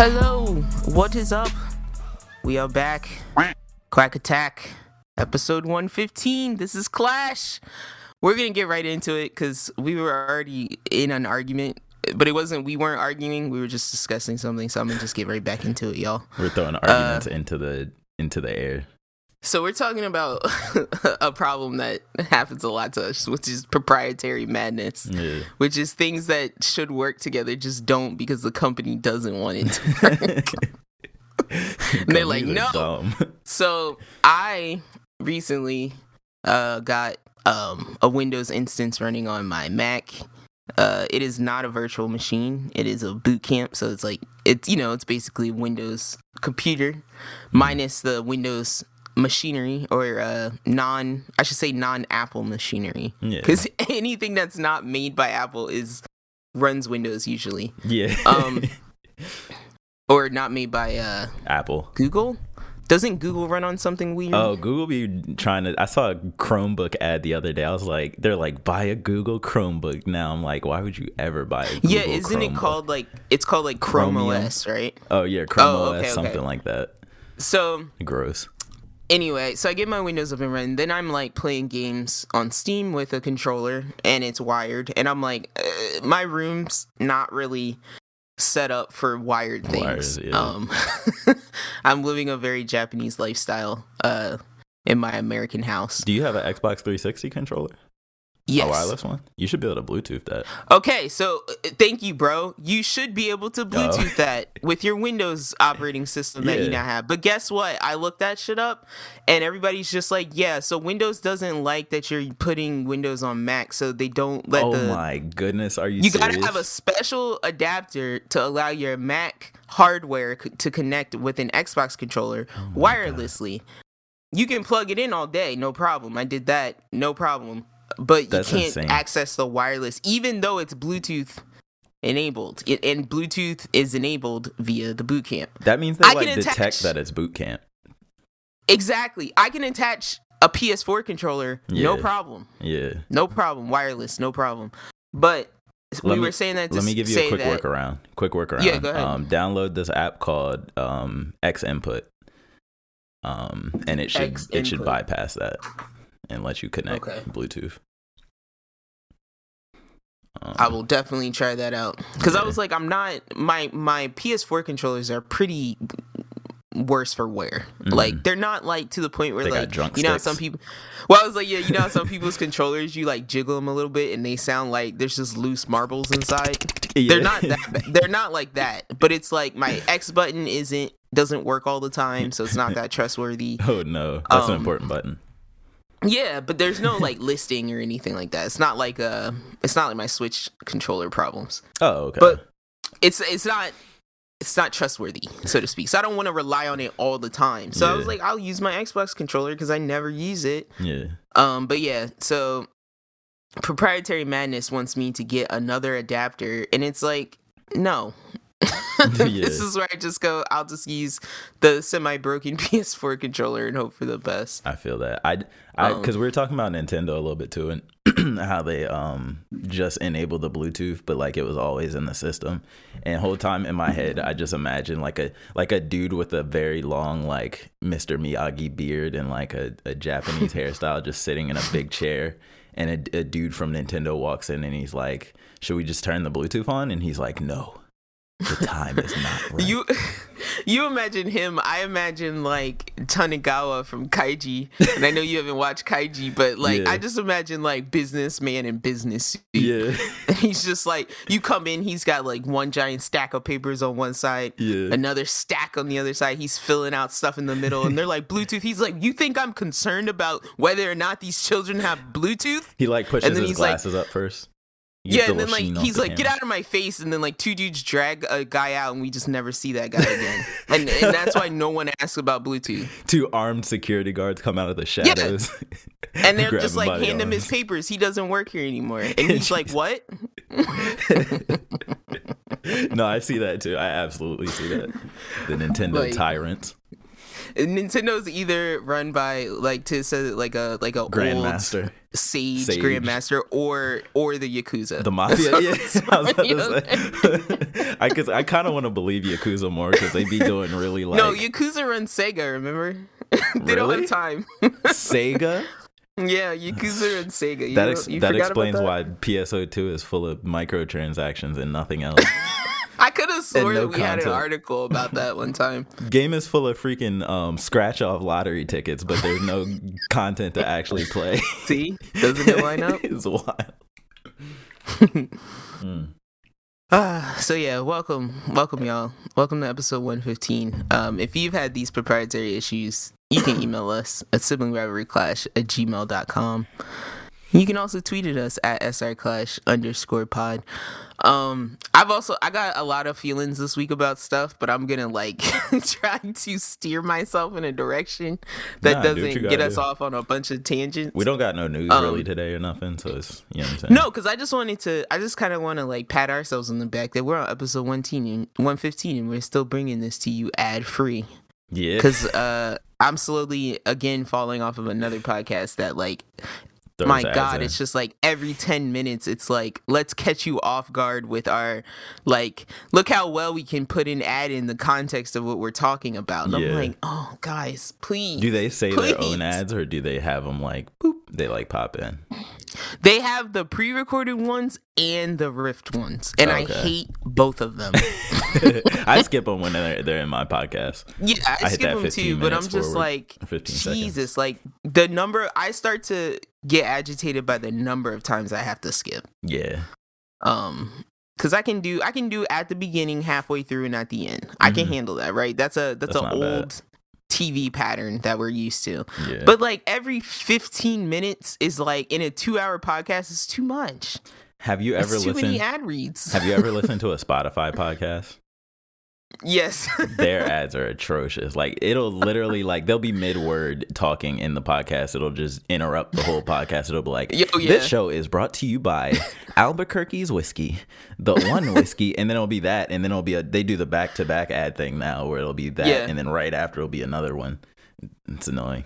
Hello, what is up? We are back. Quack Attack, episode 115. This is Clash. We're gonna get right into it because we were already in an argument, but it wasn't. We weren't arguing. We were just discussing something. So I'm gonna just get right back into it, y'all. We're throwing uh, arguments into the into the air. So we're talking about a problem that happens a lot to us, which is proprietary madness, Yeah. which is things that should work together just don't because the company doesn't want it to work. And they're like, no. dumb. So I recently uh, got um, a Windows instance running on my Mac. Uh, it is not a virtual machine. It is a boot camp. So it's like it's you know it's basically a Windows computer minus the Windows machinery or uh, non I should say non Apple machinery Yeah. because anything that's not made by Apple is runs Windows usually Yeah. um or not made by uh Apple. Google? Doesn't Google run on something weird? Oh, Google be trying to. I saw a Chromebook ad the other day. I was like, they're like, buy a Google Chromebook. Now I'm like, why would you ever buy a Google yeah, isn't it called like it's called like Chrome Chromium? OS, right? Oh yeah, Chrome Oh, OS, okay, okay. something like that. So Gross. Anyway, so I get my Windows up and running. Then I'm like playing games on Steam with a controller, and it's wired. And I'm like, uh, my room's not really set up for wired things. Wired, yeah. Um, I'm living a very Japanese lifestyle uh, in my American house. Do you have an Xbox 360 controller? Yes. A wireless one? You should be able to Bluetooth that. Okay, so uh, thank you, bro. You should be able to Bluetooth Oh. that with your Windows operating system that you now have. But guess what? I looked that shit up, and everybody's just like, yeah. So Windows doesn't like that you're putting Windows on Mac, so they don't let oh the. my goodness, are you? You serious? gotta have a special adapter to allow your Mac hardware c- to connect with an Xbox controller Oh wirelessly. You can plug it in all day, no problem. I did that, no problem. But That's you can't insane. access the wireless, even though it's Bluetooth enabled. It, and Bluetooth is enabled via the boot camp. That means they I like detect attach- that it's boot camp. Exactly. I can attach a PS4 controller, no problem. Yeah. No problem. Wireless, no problem. But we Let were saying that Let me give you a quick that, workaround. Quick workaround. Yeah, go ahead. Um, download this app called um, X Input, um, and it should X it should bypass that and let you connect Okay. Bluetooth. Um, I will definitely try that out because I was like, I'm not my my PS4 controllers are pretty worse for wear. Like they're not like to the point where Mm-hmm. They like you know how some people. Well, I was like, yeah, you know how some people's controllers you like jiggle them a little bit and they sound like there's just loose marbles inside. Yeah. They're not that. Bad. They're not like that. But it's like my X button isn't doesn't work all the time, so it's not that trustworthy. Oh no, that's an Um, important button. Yeah, but there's no like listing or anything like that. It's not like uh, it's not like my Switch controller problems. Oh okay. but it's it's not it's not trustworthy, so to speak. So I don't want to rely on it all the time. So I was like, I'll use my Xbox controller because I never use it. yeah. Um, but yeah, so proprietary madness wants me to get another adapter, and it's like, no. This is where I just go. I'll just use the semi-broken PS4 controller and hope for the best. I feel that. I, I, Um, because we were talking about Nintendo a little bit too, and how they um just enabled the Bluetooth, but like it was always in the system. And whole time in my head, I just imagine like a like a dude with a very long like Mr. Miyagi beard and like a, a Japanese hairstyle, just sitting in a big chair. And a, a dude from Nintendo walks in and he's like, "Should we just turn the Bluetooth on?" And he's like, "No, the time is not right." You, you imagine him. I imagine like Tonegawa from Kaiji, and I know you haven't watched Kaiji, but like Yeah. I just imagine like businessman in business suit. yeah, And he's just like, you come in, he's got like one giant stack of papers on one side, Yeah. another stack on the other side. He's filling out stuff in the middle, and they're like Bluetooth. He's like, you think I'm concerned about whether or not these children have Bluetooth? he like pushes his he's like- glasses up first. Yeah, and then like he's like, get out of my face, and then like two dudes drag a guy out, and we just never see that guy again. and and that's why no one asks about Bluetooth. two armed security guards come out of the shadows. And they're just him like, hand him his papers. He doesn't work here anymore. And he's like, what? no, I see that too. I absolutely see that. The Nintendo Like- tyrants. Nintendo's either run by like to say like a like a Grandmaster. old sage, Sage. grandmaster or or the yakuza. The mafia, yeah. I was about to say. I cause I kind of want to believe Yakuza more because they'd be doing really like no, yakuza runs Sega. Remember? they don't Really? have time. Sega. yeah, yakuza runs Sega. You That ex- that explains that? why PSO2 is full of microtransactions and nothing else. I could have sworn no we had an article about that one time. Game is full of freaking um, scratch off lottery tickets, but there's no content to actually play. See, doesn't it line up? it's wild. Ah, so yeah, welcome, welcome, y'all. Welcome to episode one fifteen. Um, if you've had these proprietary issues, you can email us at sibling rivalry clash at gmail.com. You can also tweet at us at srclash underscore pod. Um, I've also I got a lot of feelings this week about stuff, but I'm gonna like try to steer myself in a direction that Nah, do doesn't gotta get us do. off on a bunch of tangents. We don't got no news Um, really today or nothing, so it's you know what I'm saying. No, because I just wanted to. I just kind of want to like pat ourselves on the back that we're on episode 115 and 115, and we're still bringing this to you ad free. Yeah, Because uh, I'm slowly again falling off of another podcast that like, my God, it's just like every 10 minutes, it's like let's catch you off guard with our like, look how well we can put an ad in the context of what we're talking about. And I'm like, oh guys, please. Do they say their own ads or do they have them like boop? They like pop in. They have the pre-recorded ones and the rift ones, and I hate both of them. I skip them when they're they're in my podcast. Yeah, I, I skip them too, but I'm just forward, like, 15 seconds. Jesus, like the number. I start to get agitated by the number of times I have to skip. Yeah, Um, because I can do, I can do at the beginning, halfway through, and at the end. I can Mhm. handle that, right? That's a that's, That's an not bad. TV pattern that we're used to. yeah. But like every 15 minutes is like in a two-hour podcast is too much. have you ever It's too many listened? ad reads. Have you ever listened to a Spotify podcast? Yes. Their ads are atrocious. Like it'll literally like they'll be mid word talking in the podcast. It'll just interrupt the whole podcast. It'll be like, Yo, yeah. "This show is brought to you by Albuquerque's whiskey, the one whiskey," and then it'll be that, and then it'll be a. They do the back to back ad thing now, where it'll be that, Yeah. and then right after it'll be another one. It's annoying.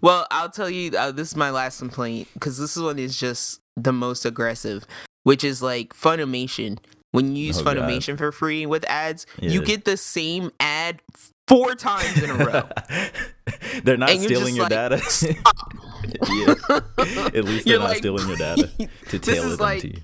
Well, I'll tell you, uh, this is my last complaint because this one is just the most aggressive, which is like Funimation. When you use Oh, God. Funimation for free with ads, Yeah. you get the same ad four times in a row. they're not And stealing your like, data. yeah. At least they're You're not like, stealing your data to tailor them like to you.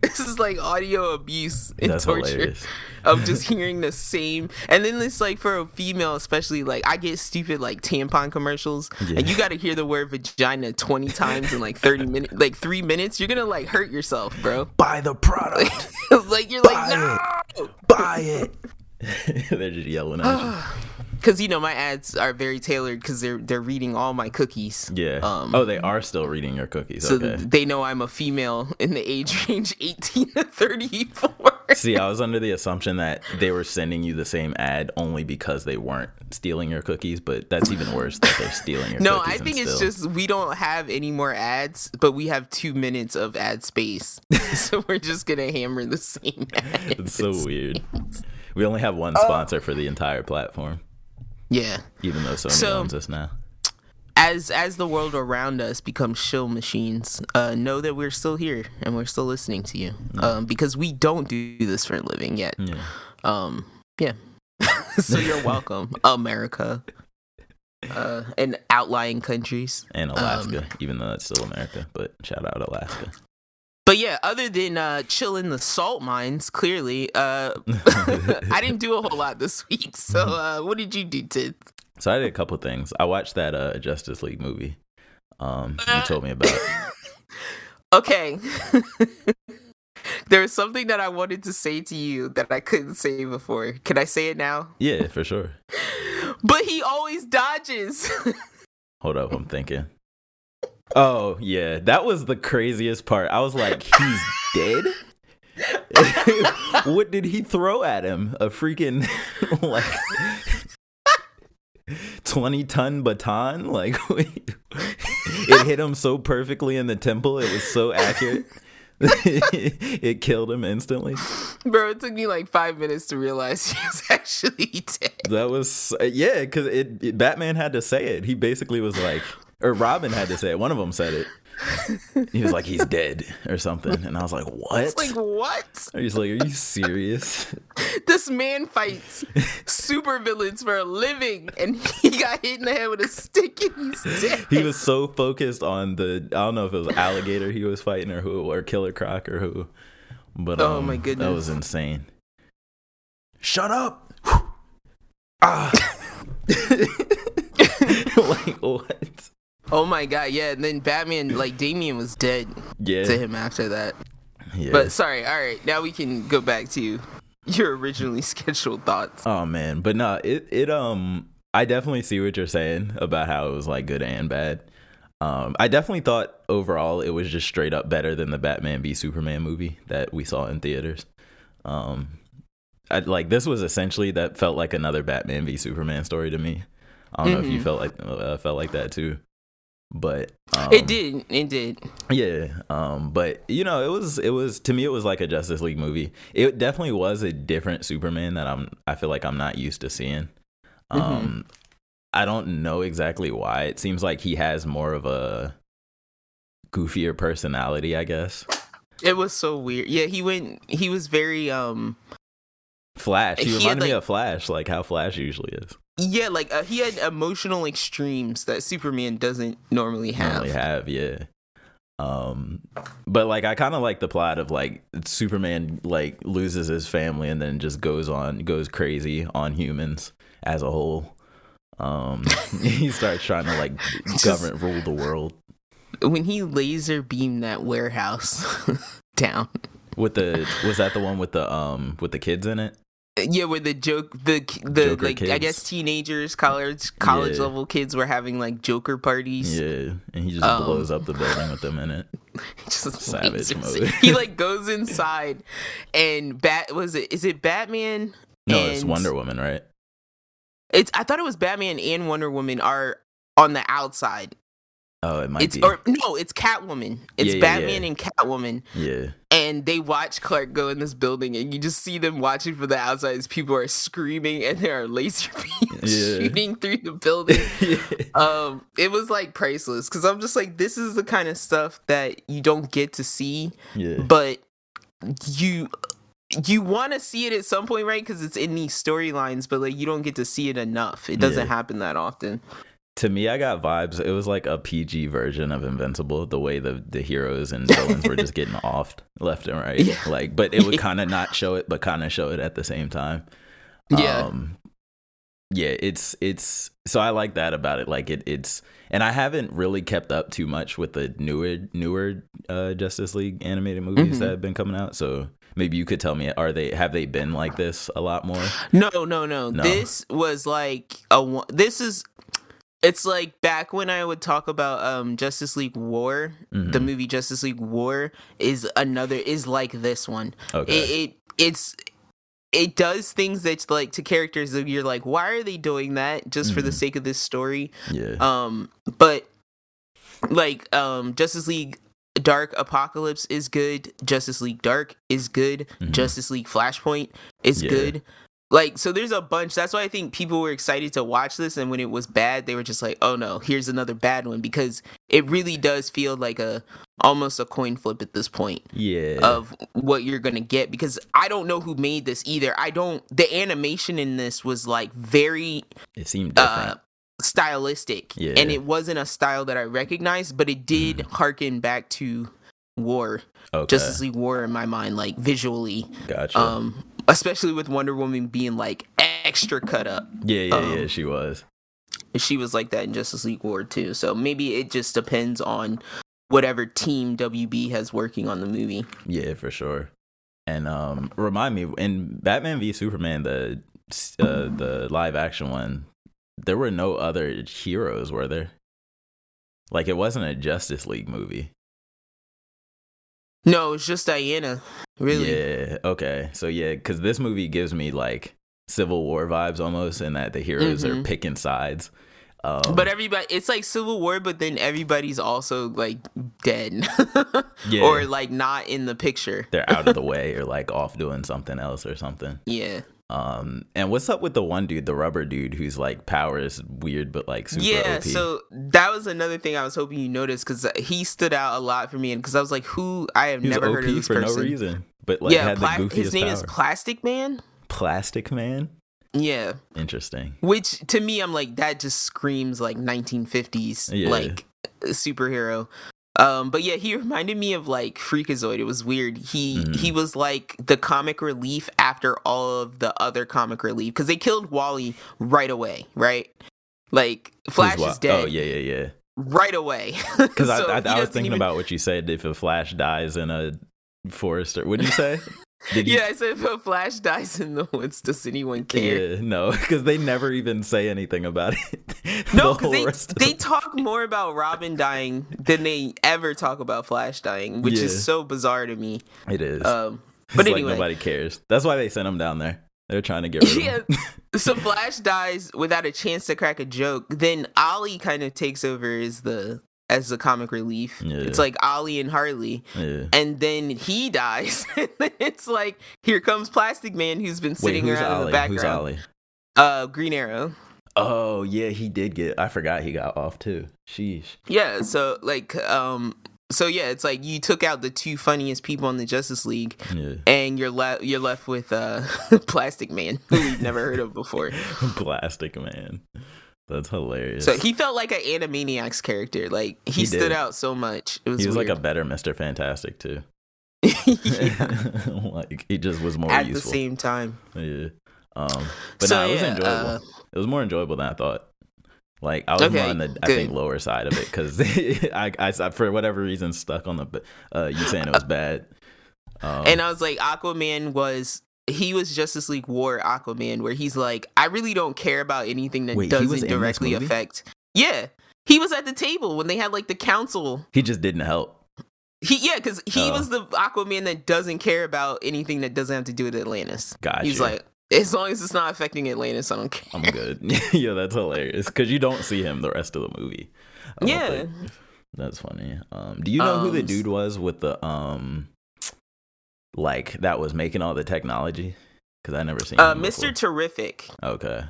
this is like audio abuse and That's torture hilarious. of just hearing the same. And then it's like for a female, especially like I get stupid like tampon commercials, Yeah. and you got to hear the word vagina twenty times in like thirty minutes, like three minutes. You're gonna like hurt yourself, bro. Buy the product. like you're like Buy no. Buy it. they're just yelling at you. because you know my ads are very tailored because they're they're reading all my cookies. Yeah. Um, oh, they are still reading your cookies. So okay. they know I'm a female in the age range 18 to 34. See, I was under the assumption that they were sending you the same ad only because they weren't stealing your cookies, but that's even worse that they're stealing your No, cookies. I think it's still- just we don't have any more ads, but we have two minutes of ad space. so we're just gonna hammer the same ad. It's so weird. We only have Oh. one sponsor for the entire platform, Yeah. even though Sony So- owns us now. As as the world around us becomes shill machines, uh, know that we're still here and we're still listening to you. Um, because we don't do this for a living yet. Yeah. Um, yeah. so you're welcome, America. Uh, and outlying countries. And Alaska, Um, even though it's still America, but shout out Alaska. But yeah, other than uh chilling the salt mines, clearly, uh I didn't do a whole lot this week. So uh what did you do, Tid? So I did a couple things. I watched that uh, Justice League movie. Um, you told me about. Okay. there was something that I wanted to say to you that I couldn't say before. Can I say it now? Yeah, for sure. But he always dodges. Hold up, I'm thinking. Oh yeah, that was the craziest part. I was like, he's dead. what did he throw at him? A freaking like twenty ton baton? Like it hit him so perfectly in the temple. It was so accurate. it killed him instantly. Bro, it took me like five minutes to realize he was actually dead. That was uh, yeah, because it, it Batman had to say it. He basically was like, or Robin had to say it. One of them said it. He was like, he's dead or something, and I was like, what? It's like what? He's like, are you serious? This man fights super villains for a living, and he got hit in the head with a stick, and he's dead. He was so focused on the I don't know if it was alligator he was fighting or who or Killer Croc or who, but Oh my goodness, that was insane. Shut up! ah, like what? Oh my god, yeah. And then Batman, like Damian, was dead Yeah, to him after that. yeah. But sorry, all right. Now we can go back to your originally scheduled thoughts. Oh man, but no, it it um I definitely see what you're saying about how it was like good and bad. Um I definitely thought overall it was just straight up better than the Batman v Superman movie that we saw in theaters. Um I like this was essentially that felt like another Batman v Superman story to me. I don't know if you Mhm. felt like uh, felt like that too. But um, it did. It did. yeah, um, but you know, it was it was to me it was like a Justice League movie. It definitely was a different Superman that I'm I feel like I'm not used to seeing. Um I don't know exactly why. It seems like he has more of a goofier personality, I guess. It was so weird. Yeah, he went. He was very um. Flash. He, He reminded me of Flash, like how Flash usually is. Yeah, like uh, he had emotional extremes that Superman doesn't normally have. Normally have, yeah. Um, but like I kind of like the plot of like Superman like loses his family and then just goes on goes crazy on humans as a whole. Um, he starts trying to like Just- govern rule the world When he laser beamed that warehouse down. with the was that the one with the um with the kids in it? Yeah, where the joke, the the Joker like I guess teenagers, college college Yeah. level kids were having like Joker parties. Yeah, and he just Um, blows up the building with them in it. Just Savage mode. he like goes inside, and bat was it? Is it Batman? No, it's Wonder Woman, right? It's I thought it was Batman and Wonder Woman are on the outside. Oh, it might It's be. or no, it's Catwoman. It's Yeah, Batman yeah. and Catwoman, yeah, and they watch Clark go in this building, and you just see them watching from the outside as people are screaming, and there are laser beams shooting through the building. um, it was like priceless because I'm just like, this is the kind of stuff that you don't get to see, yeah. but you you want to see it at some point, right? Because it's in these storylines, but like you don't get to see it enough. It doesn't happen that often. To me i got vibes it was like a pg version of invincible the way the the heroes and villains were just getting offed left and right Yeah. like but it would kind of not show it but kind of show it at the same time Yeah. um yeah it's it's so i like that about it like it it's and i haven't really kept up too much with the newer newer uh justice league animated movies Mhm. that have been coming out so maybe you could tell me are they have they been like this a lot more No, no, no. No. This was like a. one- This is. It's like back when I would talk about um Justice League War, the Mhm. movie Justice League War is another is like this one. okay It, it it's it does things that like to characters that you're like, why are they doing that just for the Mhm. sake of this story? yeah Um, but like um Justice League Dark Apocalypse is good. Justice League Dark is good. Mhm. Justice League Flashpoint is Yeah. good. Like so there's a bunch. That's why I think people were excited to watch this and when it was bad, they were just like, "Oh no, here's another bad one" because it really does feel like a almost a coin flip at this point yeah of what you're going to get because I don't know who made this either. I don't the animation in this was like very it seemed different uh, stylistic, Yeah. and it wasn't a style that I recognized, but it did Mm. harken back to War, okay Justice League War in my mind, like visually, gotcha um, especially with Wonder Woman being like extra cut up. Yeah, yeah, yeah, Um, she was. She was like that in Justice League War too. So maybe it just depends on whatever team WB has working on the movie. Yeah, for sure. And um remind me in Batman v Superman the uh, the live action one, there were no other heroes, were there? Like it wasn't a Justice League movie. No, it's just Diana. Really? Yeah. Okay. So yeah, cuz this movie gives me like Civil War vibes almost in that the heroes are Mhm. picking sides. Um, But everybody, it's like Civil War, but then everybody's also like dead, Yeah. or like not in the picture. they're out of the way or like off doing something else or something. Yeah, Um, and what's up with the one dude, the rubber dude, who's like power is weird but like super yeah. OP? So that was another thing I was hoping you noticed because he stood out a lot for me, and because I was like, who I have he was never OP heard of this for person. no reason, but like yeah, pla- his name power. is Plastic Man. Plastic Man. Yeah, Interesting. which to me, I'm like that just screams like 1950s Yeah. like superhero. Um, but yeah, he reminded me of like Freakazoid. It was weird. He Mhm. he was like the comic relief after all of the other comic relief because they killed Wally right away, right? Like Flash Who's is dead Oh yeah, yeah, yeah. right away. Because So I, I, I was thinking even- about what you said. If a Flash dies in a forest, or what did you say? Did? Yeah, I said if a Flash dies in the woods, does anyone care? Yeah, no, because they never even say anything about it. No, because whole they they the- talk more about Robin dying than they ever talk about Flash dying, which Yeah. is so bizarre to me. it is. Um, It's but like anyway, nobody cares. That's why they sent him down there. They're trying to get rid of yeah. him. So Flash dies without a chance to crack a joke. Then Ollie kind of takes over as the as the comic relief. Yeah. It's like Ollie and Harley, yeah. and then he dies. it's like here comes Plastic Man, who's been Wait, sitting who's around in the Ollie? background. Who's Ollie? Uh, Green Arrow. Oh yeah, he did get. I forgot he got off too. Sheesh. Yeah, so like um so yeah, it's like you took out the two funniest people in the Justice League Yeah. and you're left you're left with uh Plastic Man, who we've never heard of before. Plastic Man. That's hilarious. So he felt like an Animaniacs character. Like he, He stood out so much. It was, he was like a better Mister Fantastic too. like he just was more at the same time. Yeah. Um, but So, no, it was yeah, enjoyable. uh, it was more enjoyable than I thought. Like I was Okay, more on the I think lower side of it because I, I I- for whatever reason stuck on the uh you saying it was bad. Um, and I was like Aquaman was he was Justice League War Aquaman where he's like I really don't care about anything that Wait, doesn't directly affect. Yeah. He was at the table when they had like the council he just didn't help. He yeah, because he Oh. was the Aquaman that doesn't care about anything that doesn't have to do with Atlantis. Gotcha. He's like, as long as it's not affecting Atlantis, I don't care. I'm good. yeah, that's hilarious because you don't see him the rest of the movie. Yeah, think. That's funny. Um, do you know who the Um, dude was with the um, like that was making all the technology? Because I never seen uh, him Mr. Terrific, Okay.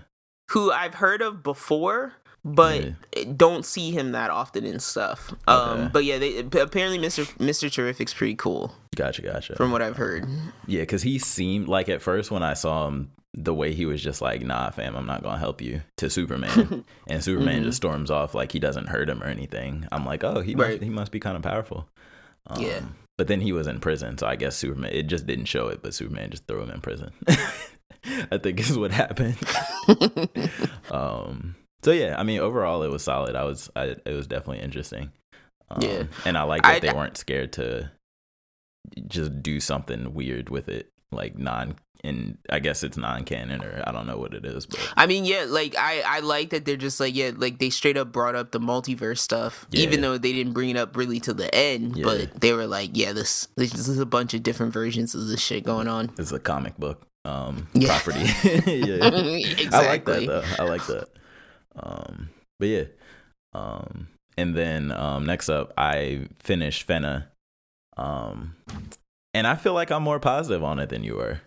who I've heard of before, but Yeah. don't see him that often in stuff. Um, Okay. but yeah, they, apparently Mr. Mr. Terrific's pretty cool Gotcha. Gotcha. from what I've heard. Yeah, because he seemed like at first when I saw him, the way he was just like, "Nah, fam, I'm not gonna help you." To Superman, and Superman Mhm. just storms off like he doesn't hurt him or anything. I'm like, "Oh, he must, he must be kind of powerful." Um, Yeah. But then he was in prison, so I guess Superman. It just didn't show it, but Superman just threw him in prison. I think is what happened. Um. So yeah, I mean, overall, it was solid. I was, I, it was definitely interesting. Um, Yeah. and I like that I- they weren't scared to just do something weird with it, like non. And I guess it's non-canon, or I don't know what it is, but I mean, yeah, like I, I like that they're just like, yeah, like they straight up brought up the multiverse stuff, Yeah. even though they didn't bring it up really to the end. Yeah. But they were like, yeah, this, this is a bunch of different versions of this shit going on. it's a comic book um Yeah. property. yeah, exactly. I like that though. I like that. Um, but yeah. Um, and then um, next up, I finished Fena. Um, and I feel like I'm more positive on it than you were.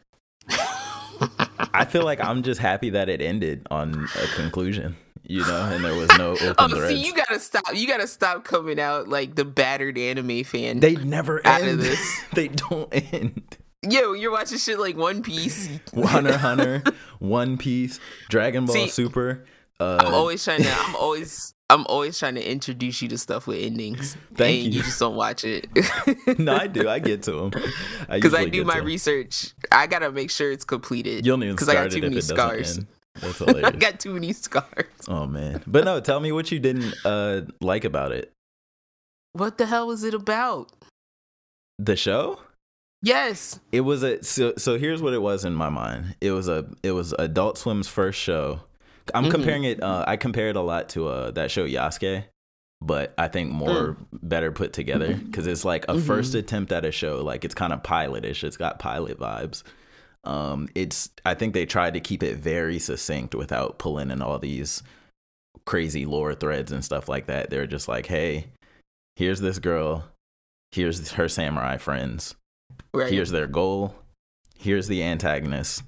I feel like I'm just happy that it ended on a conclusion, you know, and there was no open Oh, threads. see, you gotta stop. You gotta stop coming out like the battered anime fan. they never Out of end. this. they don't end. Yo, you're watching shit like One Piece. Hunter Hunter, One Piece, Dragon Ball See, Super. Uh, I'm always trying to. I'm always. I'm always trying to introduce you to stuff with endings. Thank you. You just don't watch it. no, I do. I get to them Because I do my research. I gotta make sure it's completed. You don't even Because I got too many scars. I got too many scars. oh man, but no, tell me what you didn't uh like about it. What the hell was it about? The show. Yes. It was a so so. Here's what it was in my mind. It was a it was Adult Swim's first show. I'm Mhm. comparing it. Uh, I compare it a lot to uh that show Yasuke, but I think more better put together because it's like a Mhm. first attempt at a show. Like it's kind of pilotish. It's got pilot vibes. Um, it's I think they tried to keep it very succinct without pulling in all these crazy lore threads and stuff like that. They're just like, hey, here's this girl, here's her samurai friends, Right. here's their goal, here's the antagonist,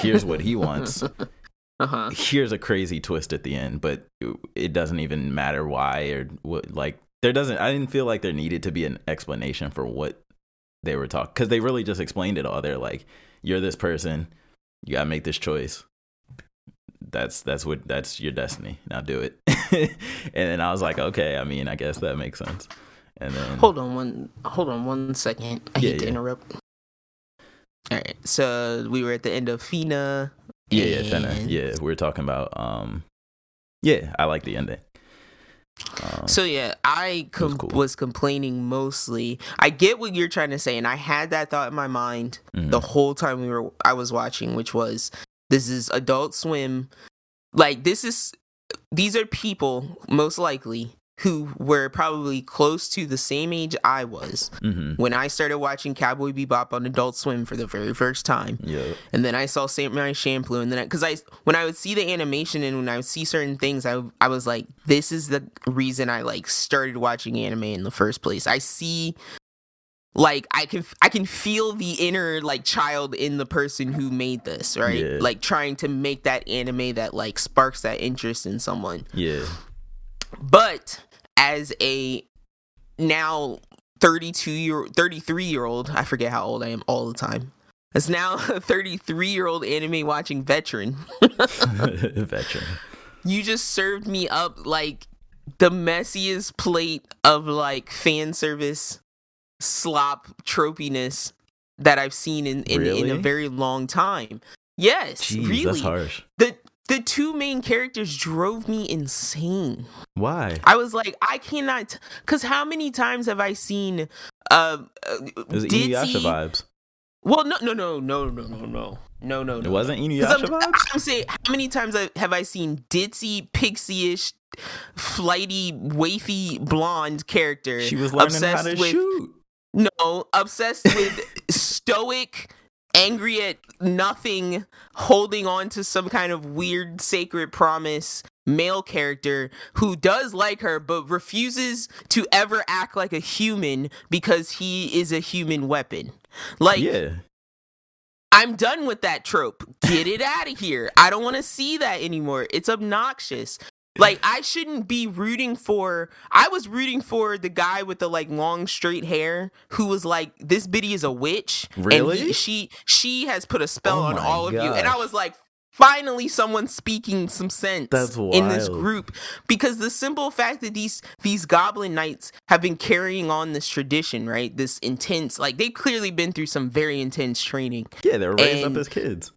here's what he wants, uh-huh. here's a crazy twist at the end, but it doesn't even matter why or what. Like there doesn't. I didn't feel like there needed to be an explanation for what they were talking because they really just explained it all. They're like, you're this person, you gotta make this choice. That's that's what that's your destiny. Now do it. and then I was like, okay. I mean, I guess that makes sense. And then Hold on one hold on one second. I Yeah, hate to yeah. interrupt. Alright, so we were at the end of Fena. Yeah, yeah, Fena. yeah, we were talking about um, yeah, I like the ending. Um, So yeah, I com- cool. was complaining mostly. I get what you're trying to say, and I had that thought in my mind mhm. the whole time we were I was watching, which was this is Adult Swim. Like this is these are people most likely who were probably close to the same age I was Mhm. when I started watching Cowboy Bebop on Adult Swim for the very first time. Yeah. And then I saw Samurai Champloo, and then because I, when I would see the animation and when I would see certain things, I I was like, this is the reason I like started watching anime in the first place. I see, like, I can I can feel the inner like child in the person who made this, right? Yeah. Like trying to make that anime that like sparks that interest in someone. Yeah. But as a now 32 year 33 year old, I forget how old I am all the time. As now a 33 year old anime watching veteran, Veteran. you just served me up like the messiest plate of like fan service slop tropiness that I've seen in in, in a very long time. Yes, Jeez, really. that's harsh. The the two main characters drove me insane. Why? I was like, I cannot. Because how many times have I seen. Uh, There's Inuyasha vibes. Well, no, no, no, no, no, no, no. No, no. It wasn't Inuyasha I'm, vibes? I'm saying, how many times have I seen ditzy, pixie-ish, flighty, wafy, blonde character? She was learning obsessed how to with, shoot. No, obsessed with stoic angry at nothing, holding on to some kind of weird sacred promise male character who does like her but refuses to ever act like a human because he is a human weapon. Like yeah. I'm done with that trope. Get it out of here. I don't want to see that anymore. It's obnoxious. Like I shouldn't be rooting for I was rooting for the guy with the like long straight hair who was like this biddy is a witch. And he- she she has put a spell Oh on all of you. And I was like finally someone speaking some sense in this group. Because the simple fact that these these goblin knights have been carrying on this tradition right? This intense like they've clearly been through some very intense training. Yeah, they were raised And- up as kids.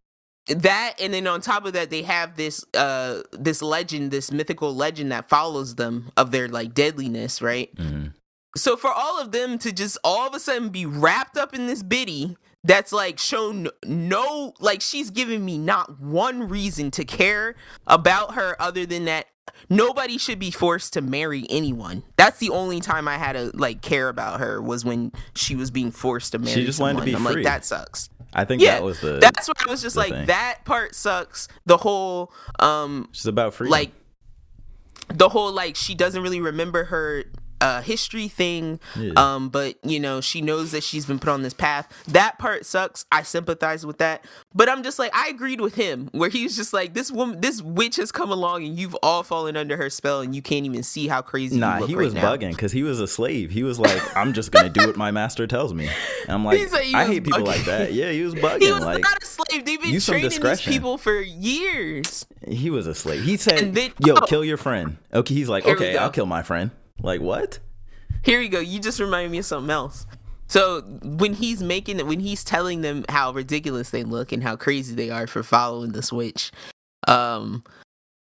That and then on top of that they have this uh this legend this mythical legend that follows them of their like deadliness right Mhm. so for all of them to just all of a sudden be wrapped up in this biddy that's like shown no like she's giving me not one reason to care about her other than that nobody should be forced to marry anyone that's the only time i had to like care about her was when she was being forced to marry She just wanted to be i'm free. like that sucks I think yeah that was the. that's what i was just like thing. that part sucks the whole um It's about freedom. like the whole like she doesn't really remember her uh history thing Yeah. um but you know she knows that she's been put on this path that part sucks i sympathize with that but i'm just like i agreed with him where he's just like this woman this witch has come along and you've all fallen under her spell and you can't even see how crazy Nah, you look he right was now. bugging because he was a slave. He was like, "I'm just gonna do what my master tells me." And I'm like, he I hate people like that. Yeah, he was bugging. he was like not a slave they've been training these people for years he was a slave. He said, then- "Yo, oh. kill your friend." Okay, he's like, "Okay. I'll kill my friend." Like what? Here you go. You just reminded me of something else. So when he's making it, when he's telling them how ridiculous they look and how crazy they are for following the switch, um,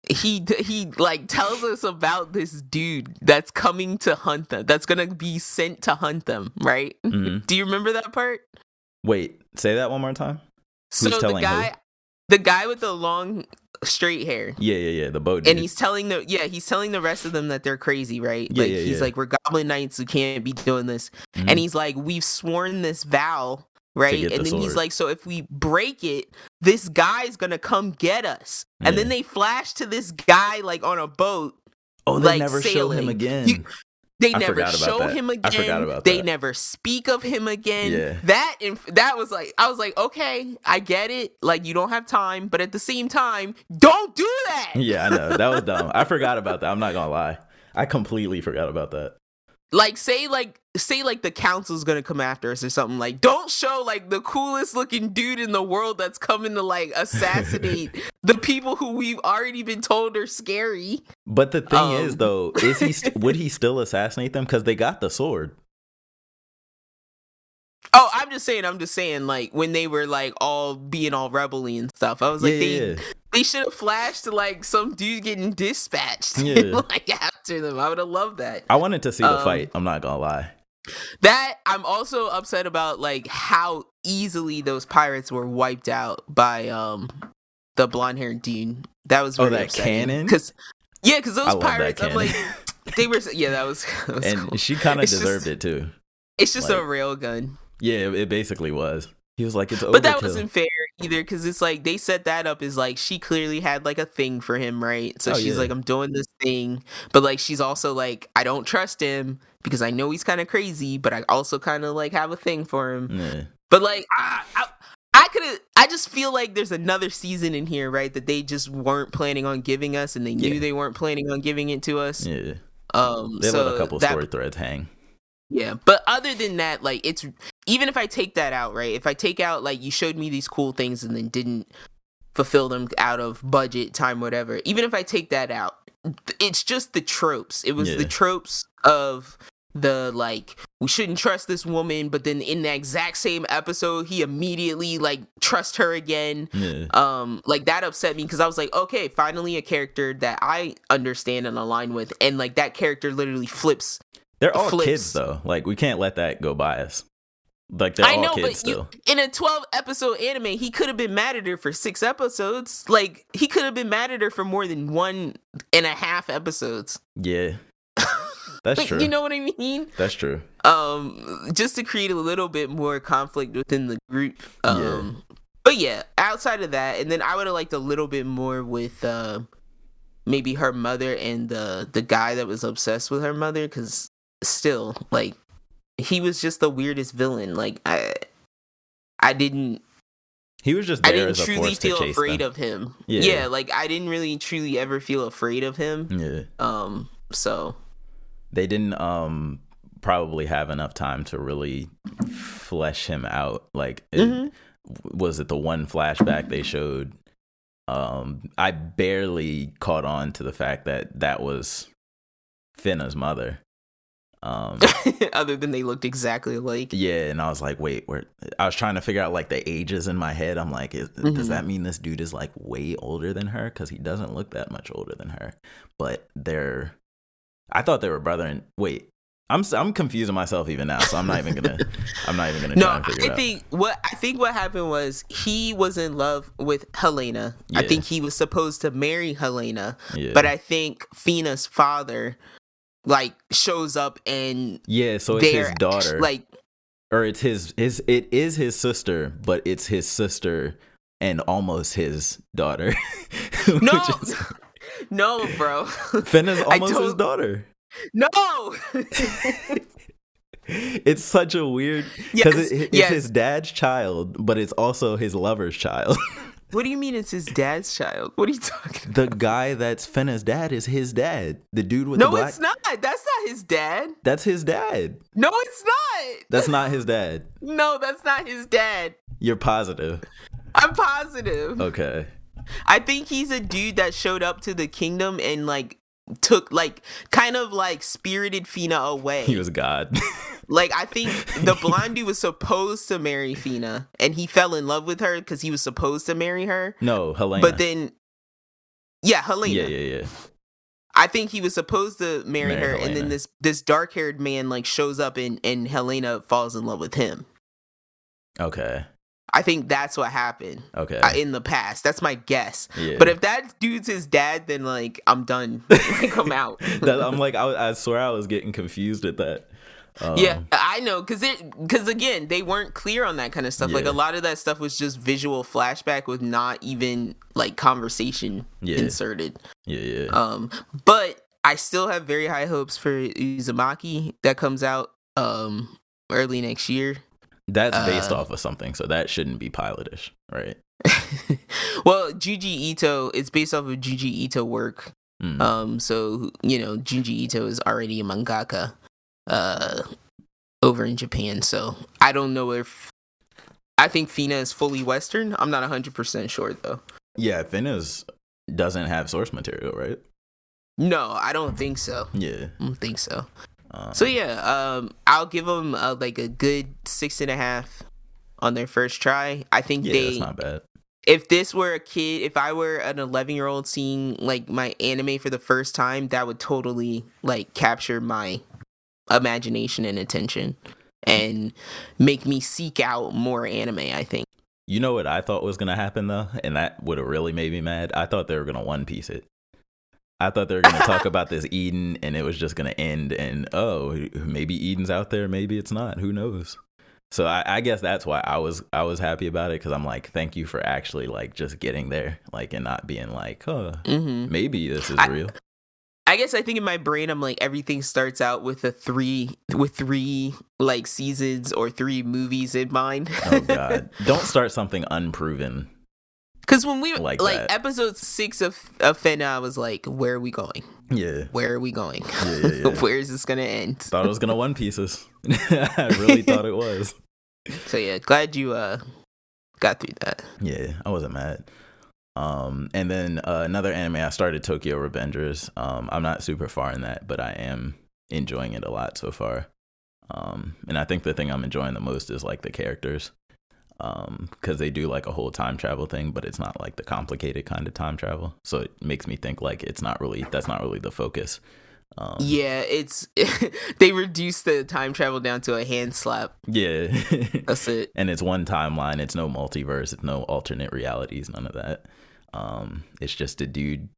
he he like tells us about this dude that's coming to hunt them. That's gonna be sent to hunt them, right? Mhm. Do you remember that part? Wait, say that one more time. Who's so the telling who? guy, the guy with the long straight hair. Yeah, yeah, yeah. The boat. and dude. he's telling the yeah he's telling the rest of them that they're crazy right Yeah, like yeah, he's yeah. like we're goblin knights who can't be doing this Mhm. and he's like we've sworn this vow right? And the then he's like, so if we break it, this guy's gonna come get us. And then they flash to this guy like on a boat. Oh, they like, never show him again. You- They I never show that. him I again. forgot about they that. never speak of him again. Yeah. That inf- that was like I was like, okay, I get it. Like you don't have time, but at the same time, don't do that. yeah, I know that was dumb. I forgot about that. I'm not gonna lie. I completely forgot about that. Like say like say like the council's gonna come after us or something. Like don't show like the coolest looking dude in the world that's coming to like assassinate the people who we've already been told are scary. But the thing Um. is, though, is he st- would he still assassinate them because they got the sword? Oh, I'm just saying. I'm just saying. Like when they were like all being all rebelly and stuff, I was like, yeah, they yeah. They should have flashed to like some dude getting dispatched, Yeah. like after them. I would have loved that. I wanted to see the Um, fight. I'm not gonna lie. That I'm also upset about, like how easily those pirates were wiped out by um the blonde haired dude. That was Oh, that cannon? Because yeah, because those pirates, I'm like they were. Yeah, that was. That was and cool. she kind of It's just- deserved it too. It's just a like- rail gun. Yeah, it, it basically was. He was like, "It's overkill." But that wasn't fair either because it's like they set that up as like she clearly had like a thing for him, right? So Oh, she's yeah. like, I'm doing this thing. But like she's also like, I don't trust him because I know he's kind of crazy, but I also kind of like have a thing for him. Yeah. But like, I, I, I could I just feel like there's another season in here, right? That they just weren't planning on giving us and they knew Yeah. they weren't planning on giving it to us. yeah. Um, They so let a couple that, story threads hang. yeah, but other than that, like it's even if I take that out, right? If I take out like you showed me these cool things and then didn't fulfill them out of budget, time, whatever. Even if I take that out, it's just the tropes. It was the tropes of the like we shouldn't trust this woman, but then in the exact same episode, he immediately like trust her again Yeah. um like that upset me because i was like okay finally a character that i understand and align with and like that character literally flips They're all flips. kids though. Like we can't let that go by us. Like they're I all know, kids but still. you, in a 12 episode anime, he could have been mad at her for six episodes. Like, he could have been mad at her for more than one and a half episodes. Yeah. That's Like, true. You know what I mean? That's true. Um, just to create a little bit more conflict within the group. Yeah. Um, but yeah, outside of that, and then I would have liked a little bit more with uh, maybe her mother and the the guy that was obsessed with her mother, because still, like, he was just the weirdest villain. Like, I, I didn't He was just I didn't truly feel afraid them. of him. Yeah. Yeah. like I didn't really truly ever feel afraid of him. Yeah. Um, so They didn't um probably have enough time to really flesh him out. Like it, Mhm. was it the one flashback they showed? Um I barely caught on to the fact that that was Fena's mother. Um other than they looked exactly alike. Yeah, and I was like, wait, where? I was trying to figure out like the ages in my head. I'm like, is, does Mhm. that mean this dude is like way older than her? Because he doesn't look that much older than her. But they're, I thought they were brother and wait, I'm I'm confusing myself even now. So I'm not even gonna, I'm not even gonna No, try and figure it I out. think what I think what happened was he was in love with Helena. I think he was supposed to marry Helena, yeah, but I think Fena's father like shows up and yeah. So it's his daughter, like or it's his his it is his sister, but it's his sister and almost his daughter. No, is- no, bro, Fena's I almost his daughter. no. it's such a weird Yes, because it, it's yes. his dad's child, but it's also his lover's child. What do you mean it's his dad's child? What are you talking? the guy that's Fena's dad is his dad. The dude with No, the black. it's not. That's not his dad. That's his dad. No, it's not. That's not his dad. No, that's not his dad. You're positive. I'm positive. Okay. I think he's a dude that showed up to the kingdom and like took like kind of like spirited Fena away. He was God. like I think the blonde dude was supposed to marry Fena and he fell in love with her because he was supposed to marry her. no, Helena. But then yeah, Helena. yeah, yeah, yeah. I think he was supposed to marry, Marry her and then this this dark haired man like shows up and and Helena falls in love with him. Okay. I think that's what happened Okay. uh, in the past. That's my guess. yeah. But if that dude's his dad, then like I'm done. like I'm out. that, I'm like, I, I swear I was getting confused at that. Um, yeah, I know because it because again they weren't clear on that kind of stuff. Like a lot of that stuff was just visual flashback with not even like conversation Yeah. inserted. yeah, yeah. Um, but I still have very high hopes for Uzumaki that comes out um early next year. That's based uh, off of something, so that shouldn't be pilotish, right? well, Junji Ito, it's based off of Junji Ito work. Mm. Um, so you know, Junji Ito is already a mangaka, uh, over in Japan. So I don't know if I think Fena is fully Western. I'm not 100 percent sure though. yeah, Fena's doesn't have source material, right? No, I don't think so. Yeah. I don't think so. Um, So yeah, um, I'll give them uh, like a good six and a half on their first try. I think yeah, they that's not bad. if this were a kid, if I were an 11 year old seeing like my anime for the first time, that would totally like capture my imagination and attention and make me seek out more anime, I think. You know what I thought was gonna happen though, and that would have really made me mad. I thought they were gonna one piece it. I thought they were gonna talk about this Eden, and it was just gonna end. And oh, maybe Eden's out there, maybe it's not. Who knows? So I, I guess that's why I was I was happy about it because I'm like, thank you for actually like just getting there, like and not being like, oh, hmm maybe this is I- real. I guess I think in my brain, I'm like, everything starts out with a three, with three like seasons or three movies in mind. Oh God! Don't start something unproven. Because when we, Like like, that. episode six of, of Fena, I was like, where are we going? Yeah. Where are we going? Yeah, yeah, yeah. Where is this to end? Thought it was gonna one pieces. I really thought it was. So yeah, glad you uh got through that. Yeah, I wasn't mad. Um, and then uh, another anime I started, Tokyo Revengers. Um, I'm not super far in that, but I am enjoying it a lot so far. Um, and I think the thing I'm enjoying the most is like the characters, um, because they do like a whole time travel thing, but it's not like the complicated kind of time travel. So it makes me think like it's not really that's not really the focus. Um, Yeah, it's they reduce the time travel down to a hand slap. yeah. That's it. and it's one timeline. It's no multiverse. It's no alternate realities. None of that. Um, it's just a dude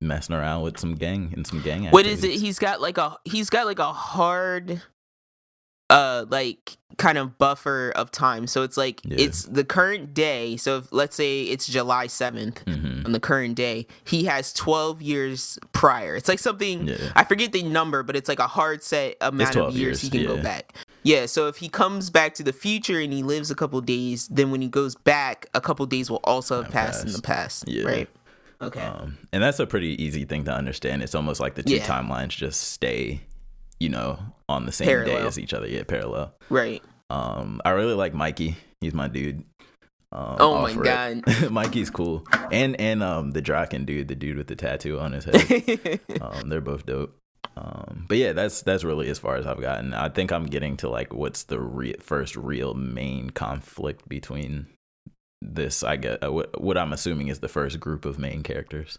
messing around with some gang and some gang. What is it? He's got like a he's got like a hard uh like kind of buffer of time. So it's like Yeah. it's the current day. So if, let's say it's July 7th Mhm. on the current day, he has 12 years prior. It's like something Yeah. I forget the number, but it's like a hard set amount of years, years, he can go back. Yeah, so if he comes back to the future and he lives a couple days, then when he goes back, a couple days will also have Have passed in the past. Yeah. Right. Okay. Um, and that's a pretty easy thing to understand. It's almost like the two Yeah. timelines just stay, you know, on the same day as each other. Yeah, parallel. right. Um, I really like Mikey. He's my dude. Um, Oh my god. Mikey's cool. And and um the Draken dude, the dude with the tattoo on his head. um, they're both dope. Um, but yeah, that's that's really as far as I've gotten. I think I'm getting to like what's the re- first real main conflict between this. I get uh, what, what I'm assuming is the first group of main characters.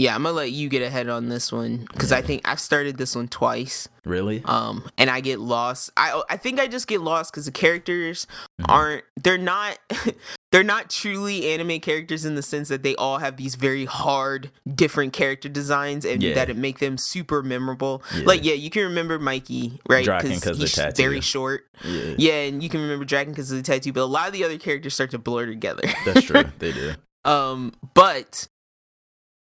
Yeah, I'm gonna let you get ahead on this one because I think I've started this one twice. Really? Um, and I get lost. I I think I just get lost because the characters Mhm. aren't. They're not. they're not truly anime characters in the sense that they all have these very hard, different character designs, and Yeah. that it make them super memorable. Yeah. Like, yeah, you can remember Mikey, right? Draken 'cause the he's tattoo. very short. Yeah, Yeah, and you can remember Draken because of the tattoo, but a lot of the other characters start to blur together. that's true. They do. um, but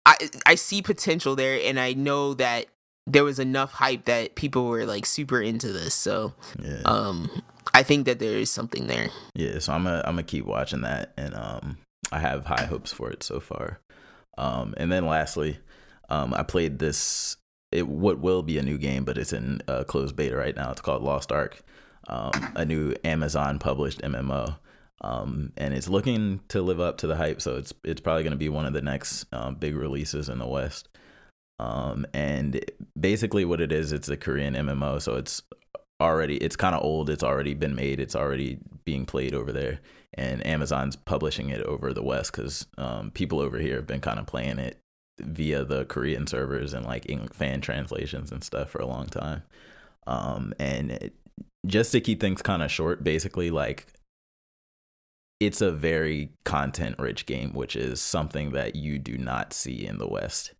I I see potential there, and I know that there was enough hype that people were like super into this. So, Yeah. um, I think that there is something there. Yeah, so I'm gonna I'm gonna keep watching that, and um, I have high hopes for it so far. Um, and then lastly, um, I played this. It what will be a new game, but it's in uh, closed beta right now. It's called Lost Ark, um, a new Amazon published MMO, um, and it's looking to live up to the hype. So it's it's probably gonna be one of the next um, big releases in the West. Um, and basically, what it is, it's a Korean MMO, so it's already it's kind of old it's already been made it's already being played over there and amazon's publishing it over the west because um, people over here have been kind of playing it via the korean servers and like fan translations and stuff for a long time um, and it, just to keep things kind of short basically like it's a very content rich game which is something that you do not see in the west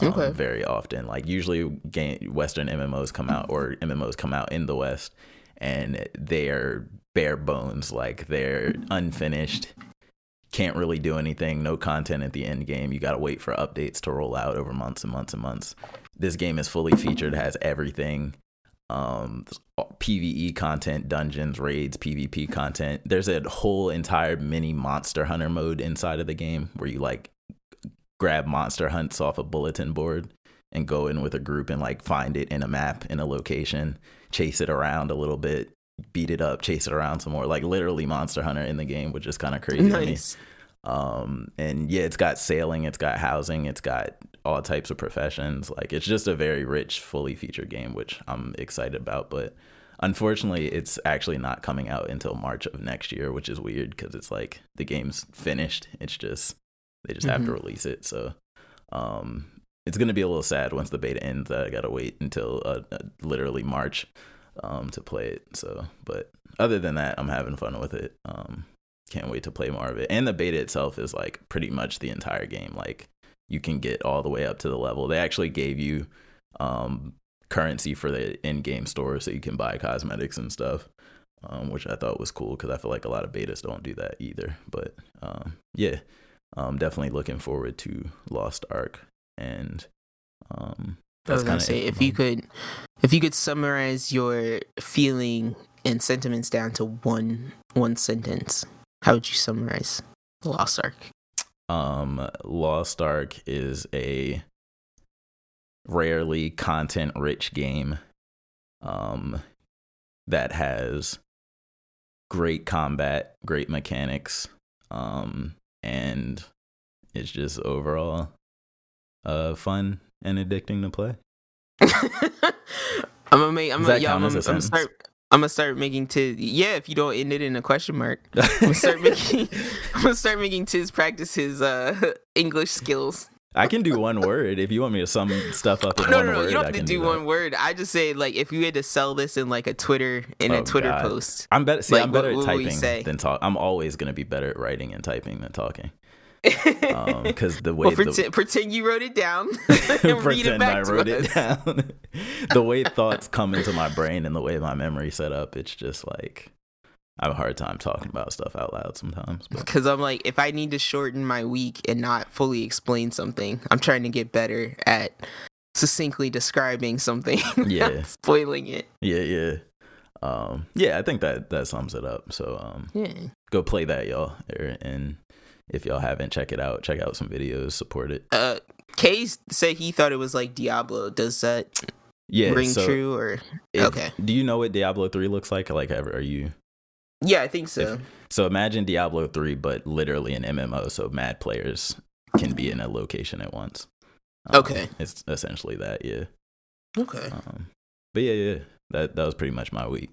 um, Okay. very often. Like usually, game Western MMOs come out or MMOs come out in the West, and they're bare bones. Like they're unfinished. Can't really do anything. No content at the end game. You got to wait for updates to roll out over months and months and months. This game is fully featured. Has everything. Um, PVE content, dungeons, raids, PvP content. There's a whole entire mini monster hunter mode inside of the game where you like grab monster hunts off a bulletin board and go in with a group and like find it in a map in a location, chase it around a little bit, beat it up, chase it around some more. Like literally Monster Hunter in the game, which is kind of crazy to me. Nice. Um, and yeah, it's got sailing, it's got housing, it's got all types of professions. Like it's just a very rich, fully featured game, which I'm excited about. But unfortunately, it's actually not coming out until March of next year, which is weird because it's like the game's finished. It's just they just have to Mhm. release it. So um, it's gonna be a little sad once the beta ends. That I gotta wait until uh, uh, literally March um, to play it. So, but other than that, I'm having fun with it. Um, can't wait to play more of it. And the beta itself is like pretty much the entire game. Like you can get all the way up to the level. They actually gave you um, currency for the in-game store, so you can buy cosmetics and stuff. Um, which I thought was cool because I feel like a lot of betas don't do that either. But um, yeah, um, definitely looking forward to Lost Ark, and um, I was kinda say if you could, if you could summarize your feeling and sentiments down to one one sentence, how would you summarize Lost Ark? Um lost ark is a rarely content rich game um that has great combat great mechanics um and it's just overall uh fun and addicting to play I'm gonna make. I'm gonna, I'm count gonna, as a I'm start. I'm gonna start making Tiz. Yeah, if you don't end it in a question mark, I'm gonna start making. I'm gonna start making Tiz practice his uh, English skills. i can do one word if you want me to sum stuff up in no, one no, no. word You don't have to can do one word. I just say like if you had to sell this in like a Twitter in Oh, a Twitter God. post. i'm better see Like, i'm better what- at what would you typing than talk i'm always to be better at writing and typing than talking because Um, the way well, the, pretend, pretend you wrote it down and read it pretend back I to wrote us. it down. the way thoughts come into my brain and the way my memory set up, it's just like I have a hard time talking about stuff out loud sometimes. Because I'm like, if I need to shorten my week and not fully explain something, I'm trying to get better at succinctly describing something, Yeah. spoiling it. yeah, yeah. Um, yeah, I think that that sums it up. So um, Yeah. go play that, y'all. Er, And if y'all haven't, check it out. Check out some videos. Support it. Uh, Kay said he thought it was like Diablo. Does that Yeah. ring so true or? if- okay. Do you know what Diablo three looks like? Like, ever are you? Yeah, I think so. So imagine Diablo 3, but literally an MMO, so mad players can be in a location at once. Um, Okay. It's essentially that, yeah. okay. Um, but yeah, yeah, that that was pretty much my week.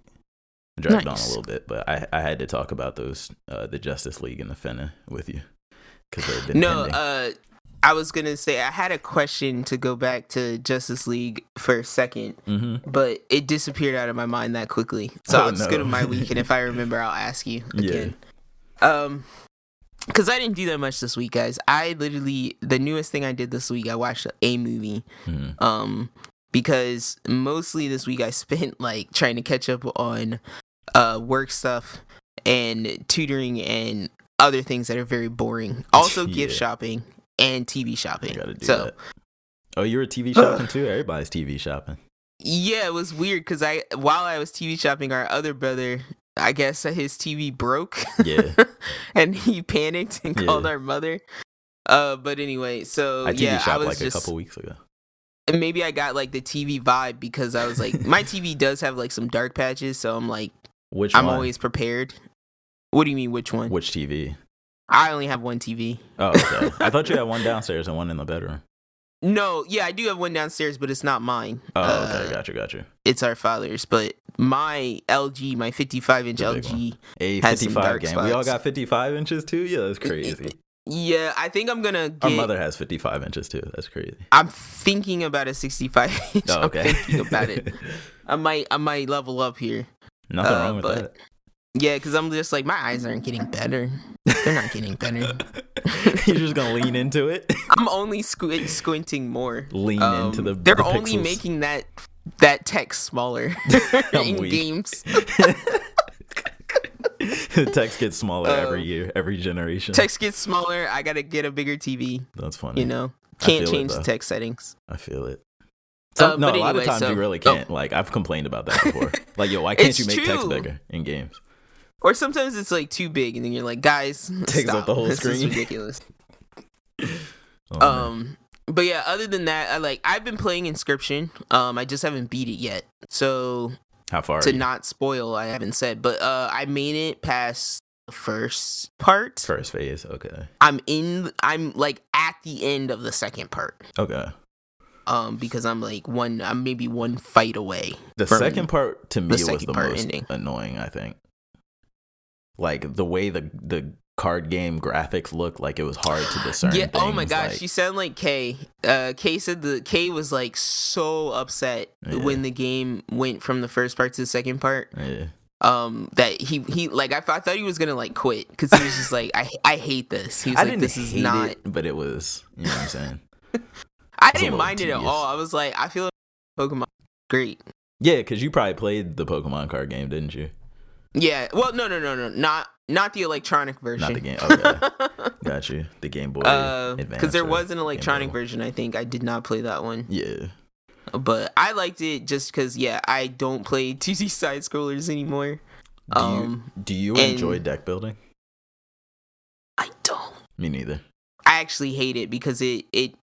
Dragged on a little bit, but I I had to talk about those uh, the Justice League and the Fena with you because they've been No, uh, I was gonna say I had a question to go back to Justice League for a second, hmm but it disappeared out of my mind that quickly. So Oh, I'll just go to my week, and if I remember, I'll ask you Yeah. again. Um, because I didn't do that much this week, guys. I literally the newest thing I did this week, I watched a movie. hmm Um, because mostly this week I spent like trying to catch up on uh work stuff and tutoring and other things that are very boring. Also, gift shopping and TV shopping. gotta do so that. Oh, you were TV shopping too? Everybody's TV shopping. yeah, it was weird because I while I was TV shopping, our other brother, I guess his TV broke. Yeah. and he panicked and Yeah. called our mother. Uh, but anyway, so I TV yeah, I shopped was like just a couple weeks ago. and maybe I got like the TV vibe because I was like, my TV does have like some dark patches, so I'm like, Which I'm one? always prepared. What do you mean, which one? Which TV? I only have one TV. Oh, okay. I thought you had one downstairs and one in the bedroom. No, yeah, I do have one downstairs, but it's not mine. Oh, Uh, okay. Gotcha, gotcha. It's our father's, but my LG, my 55 inch LG. A has some 55 dark game. We all got 55 inches too? Yeah, that's crazy. Yeah, I think I'm gonna get. Our mother has 55 inches too. That's crazy. I'm thinking about a 65 inch. Oh, okay. I'm thinking about it. I might, I might level up here. Nothing Uh, wrong with but- that. Yeah, because I'm just like my eyes aren't getting better. They're not getting better. You're just gonna lean into it. I'm only squ- squinting more. Lean into the. They're the only pixels. making that that text smaller in weak. games. the text gets smaller every Um, year, every generation. Text gets smaller. I gotta get a bigger TV. That's funny. You know, can't feel it, change the text settings. I feel it. Uh, no, but a lot of times so- you really oh. can't. Like I've complained about that before. like, yo, why can't you make text bigger in games? Or sometimes it's like too big, and then you're like, guys, Takes up stop. the whole this is screen. ridiculous. Oh. Um, but yeah, other than that, I like I've been playing Inscription. Um, I just haven't beat it yet. So how far? to not spoil, I haven't said, but uh, I made it past the first part. First phase. Okay. I'm in. I'm like at the end of the second part. Okay. Um, because I'm like one. I'm maybe one fight away. The second part to me was the part most ending. annoying. I think. Like the way the the card game graphics looked, like it was hard to discern. Yeah. Oh my gosh, like- she sounded like Kay. Uh, Kay said the Kay was like so upset Yeah. when the game went from the first part to the second part. yeah. Um, that he he like I, I thought he was gonna like quit because he was just like I I hate this. He was I like didn't this is not. it, but it was. You know what I'm saying? I didn't mind it at all. I was like I feel like Pokemon great. yeah, because you probably played the Pokemon card game, didn't you? Yeah. Well, no, no, no, no, not not the electronic version. Not the game. Okay, got you. The Game Boy Uh, Advance. because there was an electronic version. I think I did not play that one, Yeah. but I liked it just because. Yeah, I don't play 2D side scrollers anymore. Do Um, you do you enjoy deck building? I don't. Me neither. I actually hate it because it it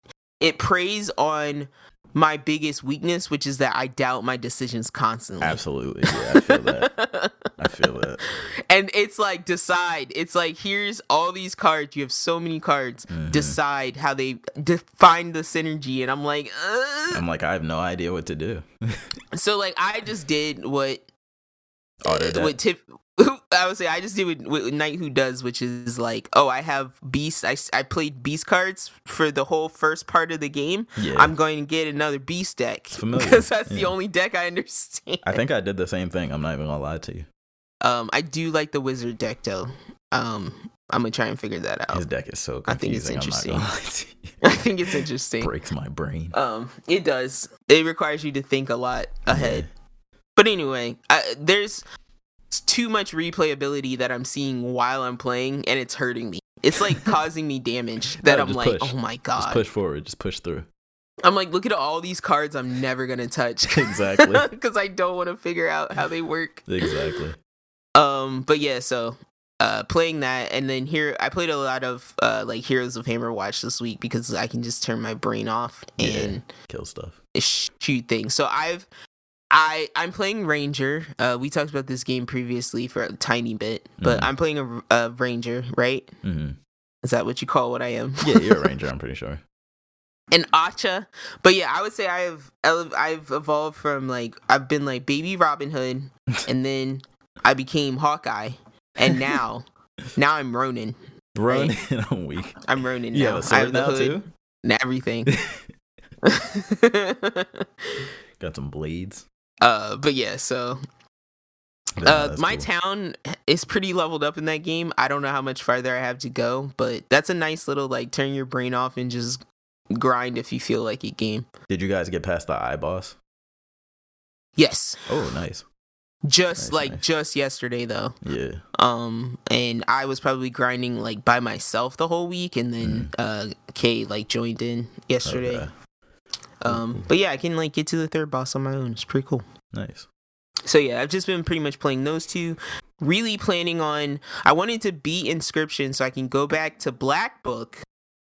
it preys on my biggest weakness, which is that I doubt my decisions constantly. Absolutely. Yeah, I feel that. I feel that. and it's like decide. It's like here's all these cards. You have so many cards. Mhm. Decide how they define the synergy. And I'm like, Ugh. I'm like, I have no idea what to do. so like I just did what Auto deck. what tip. I would say I just did what, what Knight Who does, which is like, oh, I have beast. I, I played beast cards for the whole first part of the game. Yeah. I'm going to get another beast deck because that's the only deck I understand. I think I did the same thing. I'm not even gonna lie to you. Um, I do like the wizard deck though. Um, I'm gonna try and figure that out. His deck is so I think it's interesting. I'm not gonna lie to you. I think it's interesting. Breaks my brain. Um, it does. It requires you to think a lot ahead. But anyway, I, there's too much replayability that I'm seeing while I'm playing, and it's hurting me. It's like causing me damage that No, I'm like, push. oh my Just god. push forward. Just push through. I'm like, look at all these cards I'm never gonna touch. Exactly. Because I don't want to figure out how they work. Exactly. Um, but yeah, so uh playing that and then here I played a lot of uh like Heroes of Hammerwatch this week because I can just turn my brain off Yeah. and Kill stuff. shoot things. So I've I I'm playing Ranger. Uh we talked about this game previously for a tiny bit, but Mhm. I'm playing a, a Ranger, right? hmm Is that what you call what I am? Yeah, you're a ranger. I'm pretty sure. an Acha. But yeah, I would say I have I've evolved from like I've been like baby Robin Hood, and then I became Hawkeye, and now now I'm Ronin. Run. I'm weak. I'm Ronin You now. have a I have the hood too. and everything. Got some blades. Uh, but yeah, so uh, my cool. town is pretty leveled up in that game. I don't know how much farther I have to go, but that's a nice little like turn your brain off and just grind if you feel like it game. Did you guys get past the eye boss? Yes, Oh, nice. just Nice, like nice. just yesterday though. Yeah. um and i was probably grinding like by myself the whole week and then uh kay like joined in yesterday Okay. Um but yeah i can like get to the third boss on my own it's pretty cool Nice. so yeah i've just been pretty much playing those two really planning on i wanted to beat inscription so i can go back to black book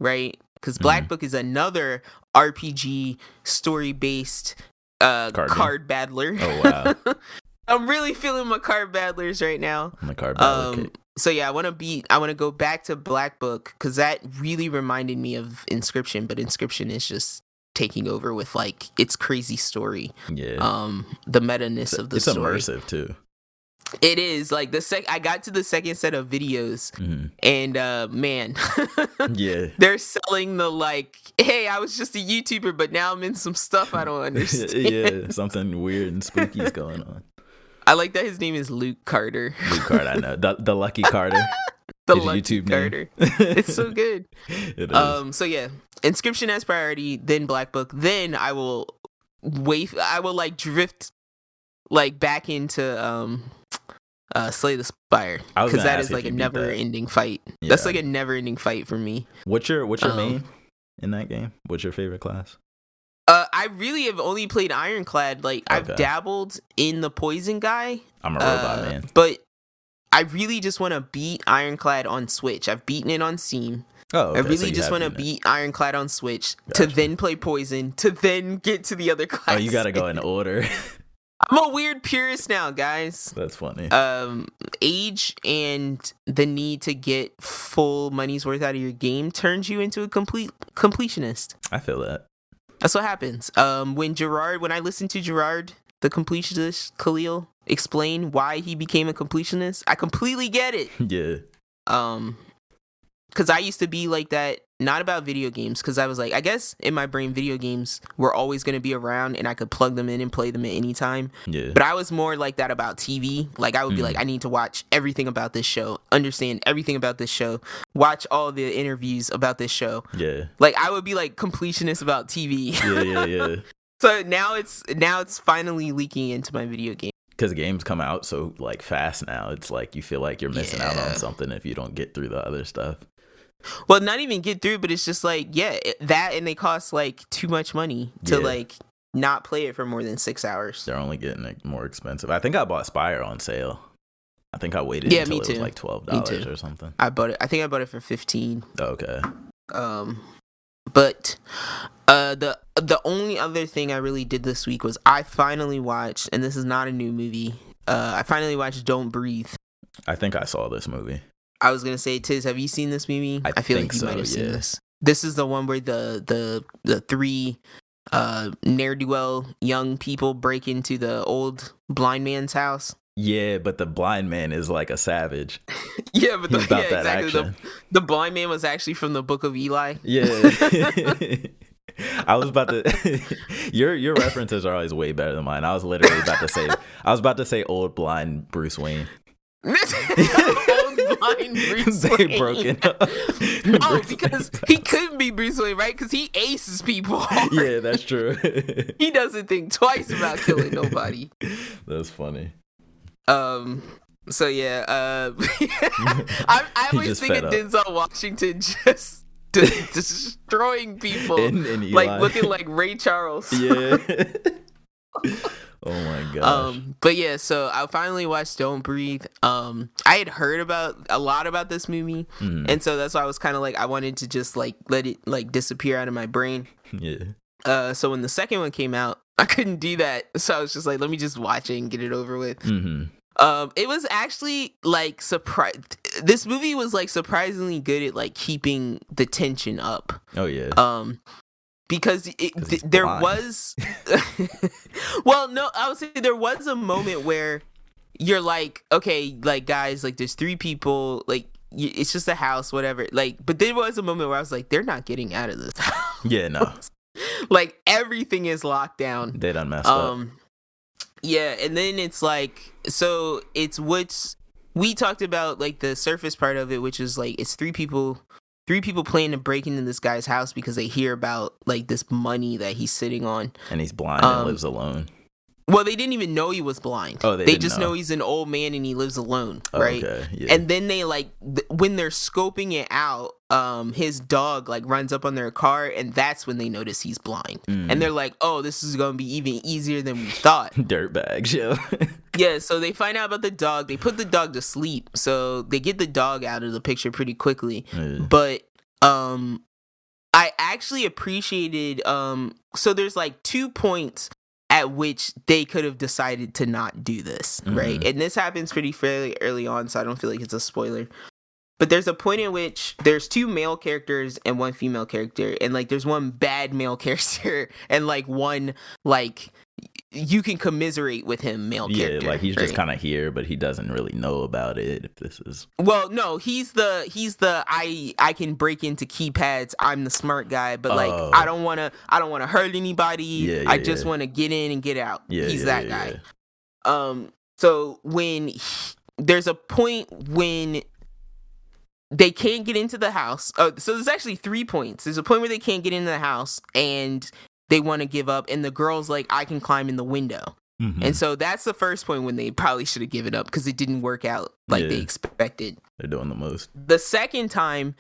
right because black Mhm. book is another rpg story based uh Card card, battler Oh, wow. i'm really feeling my card battlers right now the card battle um, so yeah, I want to beat. I want to go back to Black Book because that really reminded me of Inscription, but Inscription is just taking over with like its crazy story. Yeah. Um, the meta ness of the it's story. It's immersive too. It is like the sec. I got to the second set of videos, Mhm. and uh, man, Yeah. they're selling the like, hey, I was just a YouTuber, but now I'm in some stuff I don't understand. yeah. Something weird and spooky is going on. I like that his name is Luke Carder. Luke Carder, I know. The, the Lucky Carter. The YouTube name. It's so good. It is. Um. So yeah, inscription as priority, then Black Book, then I will wait. I will like drift like back into um uh Slay the Spire because that is like a never ending fight. That's like a never ending fight for me. what's your what's your um, main in that game? What's your favorite class? Uh, I really have only played Ironclad. Like I've dabbled in the Poison guy, I'm a robot uh, man. but I really just want to beat Ironclad on Switch. I've beaten it on Steam. Oh, okay, I really you just want to beat Ironclad on Switch to then play Poison to then get to the other class. Oh, you gotta go in order. I'm a weird purist now, guys. That's funny. Um, age and the need to get full money's worth out of your game turns you into a complete completionist. I feel that. That's what happens. Um, when Jirard, when I listen to Jirard, the completionist Khalil, explain why he became a completionist, I completely get it. Yeah. Um, because I used to be like that, not about video games, because I was like, I guess in my brain, video games were always going to be around and I could plug them in and play them at any time. Yeah. But I was more like that about TV. Like I would be Mm. like, I need to watch everything about this show, understand everything about this show, watch all the interviews about this show. yeah. Like I would be like completionist about TV. Yeah, yeah, yeah. So now it's now it's finally leaking into my video game. Because games come out so like fast now. It's like you feel like you're missing out on something if you don't get through the other stuff. Well, not even get through, but it's just like yeah, it, that and they cost like too much money to Yeah. like not play it for more than six hours. They're only getting it more expensive. I think I bought Spire on sale. I think I waited Yeah, until me it was too. like twelve Me dollars too. or something. I bought it. I think I bought it for fifteen. Okay. Um, but uh, the the only other thing I really did this week was I finally watched, and this is not a new movie. Uh, I finally watched Don't Breathe. I think I saw this movie. I was gonna say, Tiz, have you seen this movie? I feel think like you so, might have seen this. This is the one where the the the three uh ne'er do well young people break into the old blind man's house. Yeah, but the blind man is like a savage. Yeah, but the, He's about yeah, that exactly. The, action. the blind man was actually from the Book of Eli. Yeah. I was about to your your references are always way better than mine. I was literally about to say I was about to say old blind Bruce Wayne. old blind Bruce they Wayne. broken up. Oh, Bruce because he couldn't be Bruce Wayne, right? Because he aces people. Yeah, that's true. he doesn't think twice about killing nobody. that's funny. Um. So yeah. Uh. I, I always think of. Denzel Washington just de- destroying people, In, in Eli. like looking like Ray Charles. Yeah. oh my god. Um, but yeah, so I finally watched Don't Breathe. Um, I had heard about a lot about this movie, Mhm. and so that's why I was kind of like I wanted to just like let it like disappear out of my brain. yeah. Uh, so when the second one came out, I couldn't do that, so I was just like, let me just watch it and get it over with. hmm Um, it was actually like surprise. This movie was like surprisingly good at like keeping the tension up. Oh yeah. Um, because it, th- there was, well, no, I would say there was a moment where you're like, okay, like guys, like there's three people, like it's just a house, whatever. Like, but there was a moment where I was like, they're not getting out of this house. yeah, no. like everything is locked down. They done messed up. Um, yeah, and then it's like, so it's what's we talked about like the surface part of it, which is like it's three people, three people planning to break into this guy's house because they hear about like this money that he's sitting on. And he's blind um, and lives alone. Well, they didn't even know he was blind. Oh, they they just know. know. he's an old man and he lives alone, right? Okay. Yeah. And then they like th- when they're scoping it out, um, his dog like runs up on their car, and that's when they notice he's blind. Mm. And they're like, "Oh, this is gonna be even easier than we thought." dirt bags, yo. Yeah, so they find out about the dog. They put the dog to sleep. So they get the dog out of the picture pretty quickly. Yeah. But um I actually appreciated um so there's like two points at which they could have decided to not do this, right? Mhm. And this happens pretty fairly early on, so I don't feel like it's a spoiler. But there's a point in which there's two male characters and one female character, and like there's one bad male character and like one like you can commiserate with him male yeah, character. like he's just kind of here, but he doesn't really know about it. If this is Well, no, he's the he's the I I can break into keypads. I'm the smart guy, but like Oh. I don't want to I don't want to hurt anybody. Yeah, I just yeah. want to get in and get out. yeah, he's yeah, that yeah, guy. Um So when he, there's a point when they can't get into the house. Oh, so there's actually three points. There's a point where they can't get into the house and they want to give up, and the girl's like, "I can climb in the window." Mhm. And so that's the first point when they probably should have given up because it didn't work out like they expected. They're doing the most. The second time,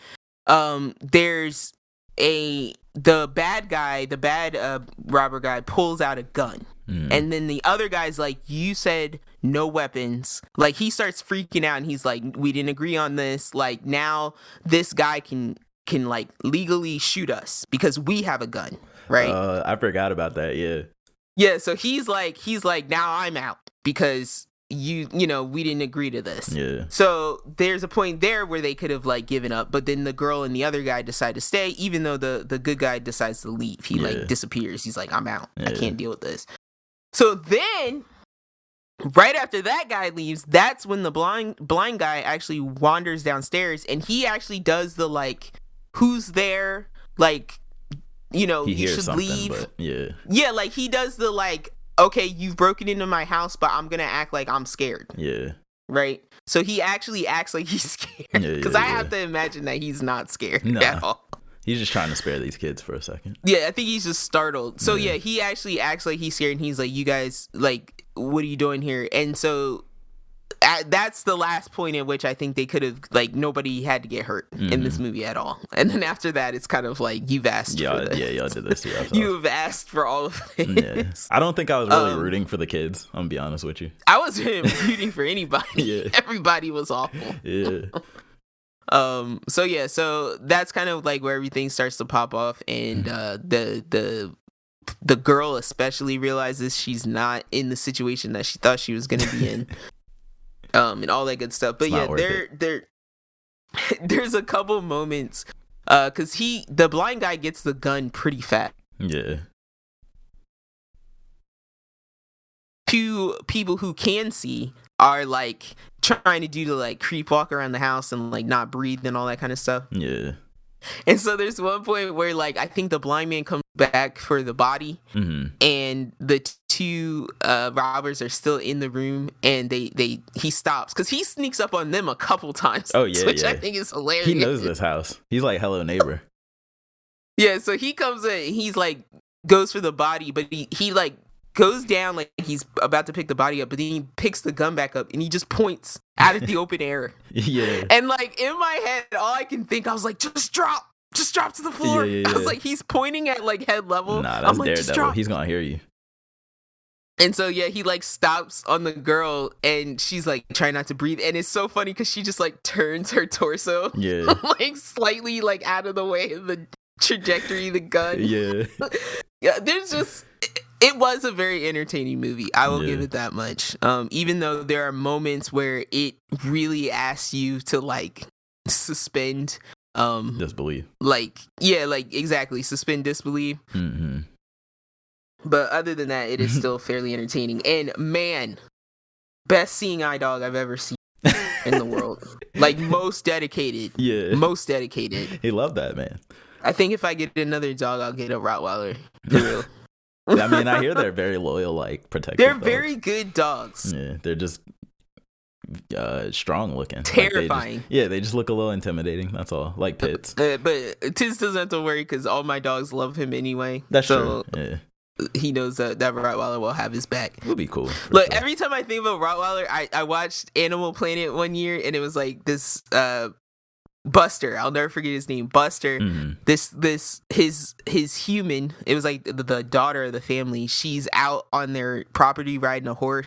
um, there's a the bad guy, the bad uh, robber guy pulls out a gun. Mhm. And then the other guy's like, You said no weapons. Like, he starts freaking out and he's like, We didn't agree on this. Like, now this guy can, can like legally shoot us because we have a gun. Right. Uh, I forgot about that. Yeah. yeah. So he's like, He's like, Now I'm out because you, you know, we didn't agree to this. Yeah. So there's a point there where they could have like given up, but then the girl and the other guy decide to stay, even though the the good guy decides to leave. He Yeah. like disappears. He's like, I'm out. I can't deal with this. So then, right after that guy leaves, that's when the blind blind guy actually wanders downstairs, and he actually does the like, who's there? Like, you know, He you should leave. yeah. Yeah, like he does the like, okay, you've broken into my house, but I'm gonna act like I'm scared Yeah. right? So he actually acts like he's scared. Because yeah, I have to imagine that he's not scared Nah. at all. He's just trying to spare these kids for a second. Yeah, I think he's just startled. So Yeah. yeah, he actually acts like he's scared, and he's like, "You guys, like, what are you doing here?" And so. At, that's the last point at which I think they could have like nobody had to get hurt in this movie at all, and then after that it's kind of like you've asked Yeah, yeah, y'all did this to yourself. you have asked for all of this. yeah. I don't think I was really Um, rooting for the kids. I'm gonna be honest with you. I wasn't rooting for anybody. Yeah. Everybody was awful. Yeah. um so yeah so that's kind of like where everything starts to pop off and uh the the the girl especially realizes she's not in the situation that she thought she was gonna be in um and all that good stuff but It's yeah there there there's a couple moments uh because he the blind guy gets the gun pretty fast Yeah. two people who can see are like trying to do the like creep walk around the house and like not breathe and all that kind of stuff Yeah. And so there's one point where like I think the blind man comes back for the body hmm and the two uh robbers are still in the room and they they he stops cuz he sneaks up on them a couple times. Oh, yeah, which I think is hilarious. He knows this house. He's like, hello, neighbor. Yeah, so he comes in and he's like goes for the body but he he like goes down like he's about to pick the body up but then he picks the gun back up and he just points out of the open air. yeah. And like in my head, all I can think, I was like, just drop, just drop to the floor. Yeah, yeah, I was like, he's pointing at like head level. Nah, that's I'm like, just Daredevil. drop. He's gonna hear you. And so yeah, he like stops on the girl, and she's like trying not to breathe, and it's so funny because she just like turns her torso Yeah. like slightly like out of the way of the trajectory of the gun. Yeah. yeah there's just it was a very entertaining movie i will give it that much. Um even though there are moments where it really asks you to like suspend um Disbelief. like yeah like exactly suspend disbelief. Hmm but other than that it is still fairly entertaining. And man best seeing eye dog i've ever seen in the world. Like most dedicated. Yeah. most dedicated. He loved that man. i think if i get another dog i'll get a rottweiler. For real I mean, I hear they're very loyal, like protective. they're dogs. very good dogs Yeah, they're just uh strong looking. Like, they just- Terrifying. yeah, they just look a little intimidating. That's all. Like pits. Uh, but Tiz doesn't have to worry because all my dogs love him anyway. That's so true. Yeah, he knows that that Rottweiler will have his back. it would be cool. Look, sure. every time I think about Rottweiler, I, I watched Animal Planet one year and it was like this uh Buster. I'll never forget his name. Buster. Mhm. This this his his human. It was like the, the daughter of the family. She's out on their property riding a horse.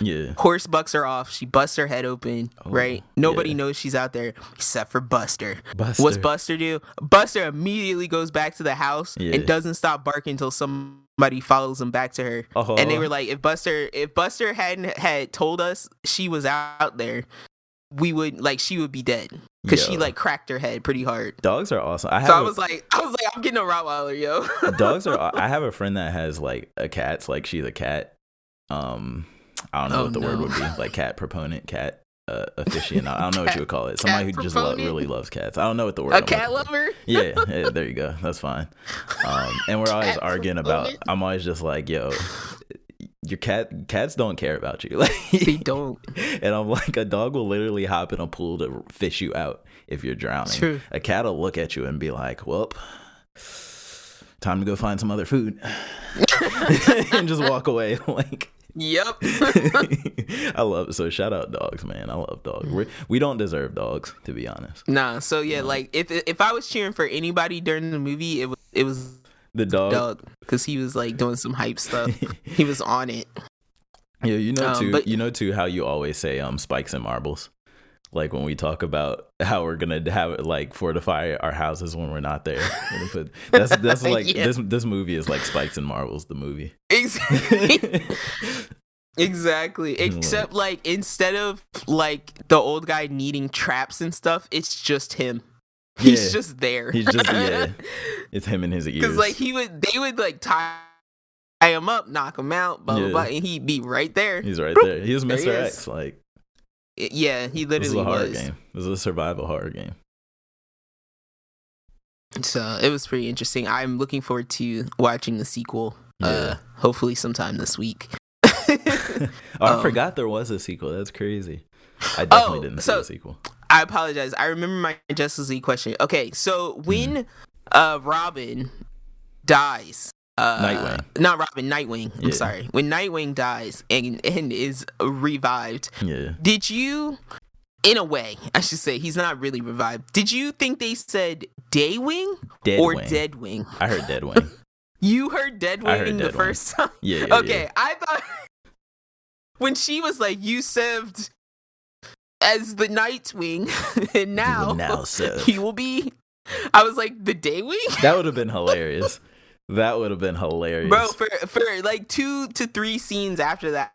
Yeah, Horse bucks her off. She busts her head open. Oh, right. Nobody yeah. knows she's out there except for Buster. Buster. What's Buster do? Buster immediately goes back to the house Yeah. and doesn't stop barking until somebody follows him back to her. Oh. And they were like, if Buster, if Buster hadn't had told us she was out there, we would like she would be dead because she like cracked her head pretty hard. Dogs are awesome. I have So I a- was like, I was like, I'm getting a Rottweiler, yo. dogs are. I have a friend that has like a cat. Like she's a cat. Um, I don't know Oh, what the word would be. Like cat proponent, cat uh, aficionado. I don't know what you would call it. Somebody who just lo- really loves cats. I don't know what the word. a I'm cat lover. yeah, yeah, there you go. That's fine. Um, and we're always Cat arguing about. I'm always just like, yo, your cat cats don't care about you. Like They don't. and I'm like, a dog will literally hop in a pool to fish you out if you're drowning. True. A cat will look at you and be like, "Well, time to go find some other food," and just walk away. Like, Yep. I love it. So shout out dogs, man. I love dogs. We're, we don't deserve dogs, to be honest. nah. So yeah, like if if I was cheering for anybody during the movie, it was it was The dog. Because he was like doing some hype stuff. he was on it. Yeah, you know Um, too. but- you know too how you always say um spikes and marbles. Like when we talk about how we're gonna have it like fortify our houses when we're not there. Put- that's that's like Yeah. this this movie is like spikes and marbles. The movie. Exactly. exactly. Except like instead of like the old guy needing traps and stuff, it's just him. He's Yeah. just there. He's just yeah. It's him and his ears. Because like he would, they would like tie him up, knock him out, blah blah Yeah. blah, and he'd be right there. He's right Boop. there. He was he Mr. X. Like Yeah, he this is literally a horror was. game. This is a survival horror game. So it was pretty interesting. I'm looking forward to watching the sequel. Uh, hopefully sometime this week. oh, I Um, forgot there was a sequel. That's crazy. I definitely Oh, didn't see so- the sequel. I apologize. I remember my Justice League question. Okay, so when uh Robin dies, uh Nightwing. not Robin, Nightwing. I'm Yeah. sorry. When Nightwing dies and and is revived, Yeah. did you in a way, I should say, he's not really revived. Did you think they said Daywing Dead or Wing. Deadwing? I heard Dead Wing. You heard Deadwing heard the Deadwing. first time? Yeah. yeah okay, yeah. I thought when she was like, "You served as the Nightwing, and now now serve." he will be." I was like, "The Daywing, That would have been hilarious. That would have been hilarious. bro." For for like two to three scenes after that,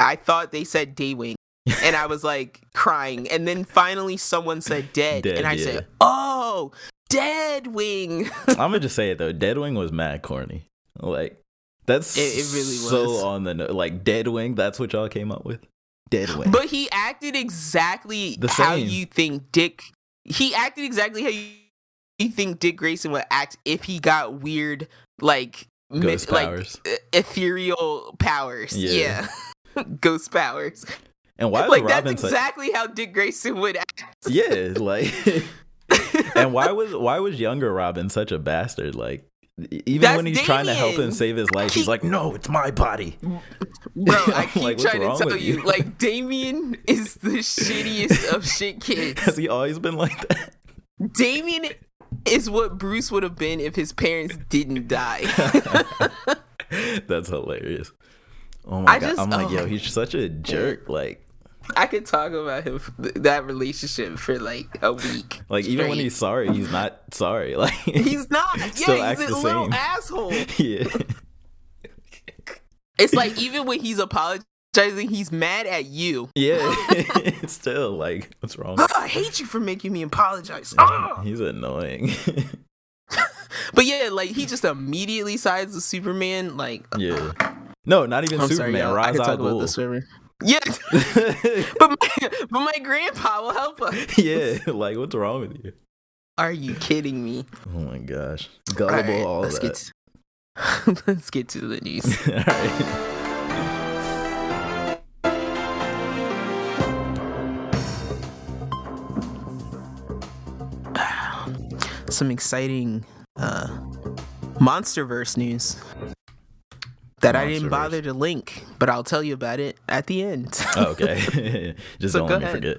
I thought they said Daywing, and I was like crying. And then finally, someone said dead, Dead, and I yeah. said, "Oh, Deadwing." I'm gonna just say it though. Deadwing was mad corny. Like that's It- it really so was. on the no- like Deadwing. That's what y'all came up with. Deadwing. But he acted exactly The how same. you think Dick. He acted exactly how you, you think Dick Grayson would act if he got weird, like like powers. e- ethereal powers. Yeah. Yeah, ghost powers. and why like that's exactly how Dick Grayson would act. Yeah, like and why was why was younger Robin such a bastard? Like even That's when he's trying to help him save his life, he's like, "No, it's my body." Bro, I keep like, trying to tell you, you? like Damian is the shittiest of shit kids. Has he always been like that? Damian is what Bruce would have been if his parents didn't die. That's hilarious. Oh my I god! just- I'm like, oh yo, he's such a jerk. Like, I could talk about him that relationship for like a week. like even when he's sorry, he's not sorry. Like, he's not. Still yeah, acts he's a the little same. asshole. yeah, It's like even when he's apologizing, he's mad at you. yeah. it's still like, what's wrong? "Ah, I hate you for making me apologize. Ah!" He's annoying. But yeah, like he just immediately sides with Superman. Like, yeah. No, not even I'm Superman. sorry, Ra's could al talk about Ghul. Yeah, but my, but my grandpa will help us. yeah, like what's wrong with you? Are you kidding me? Oh my gosh, All gullible, right, all let's that. get to, let's get to the news. all right. Some exciting uh, MonsterVerse news that I didn't bother to link, but I'll tell you about it at the end. Oh, okay, just So don't let me ahead. forget.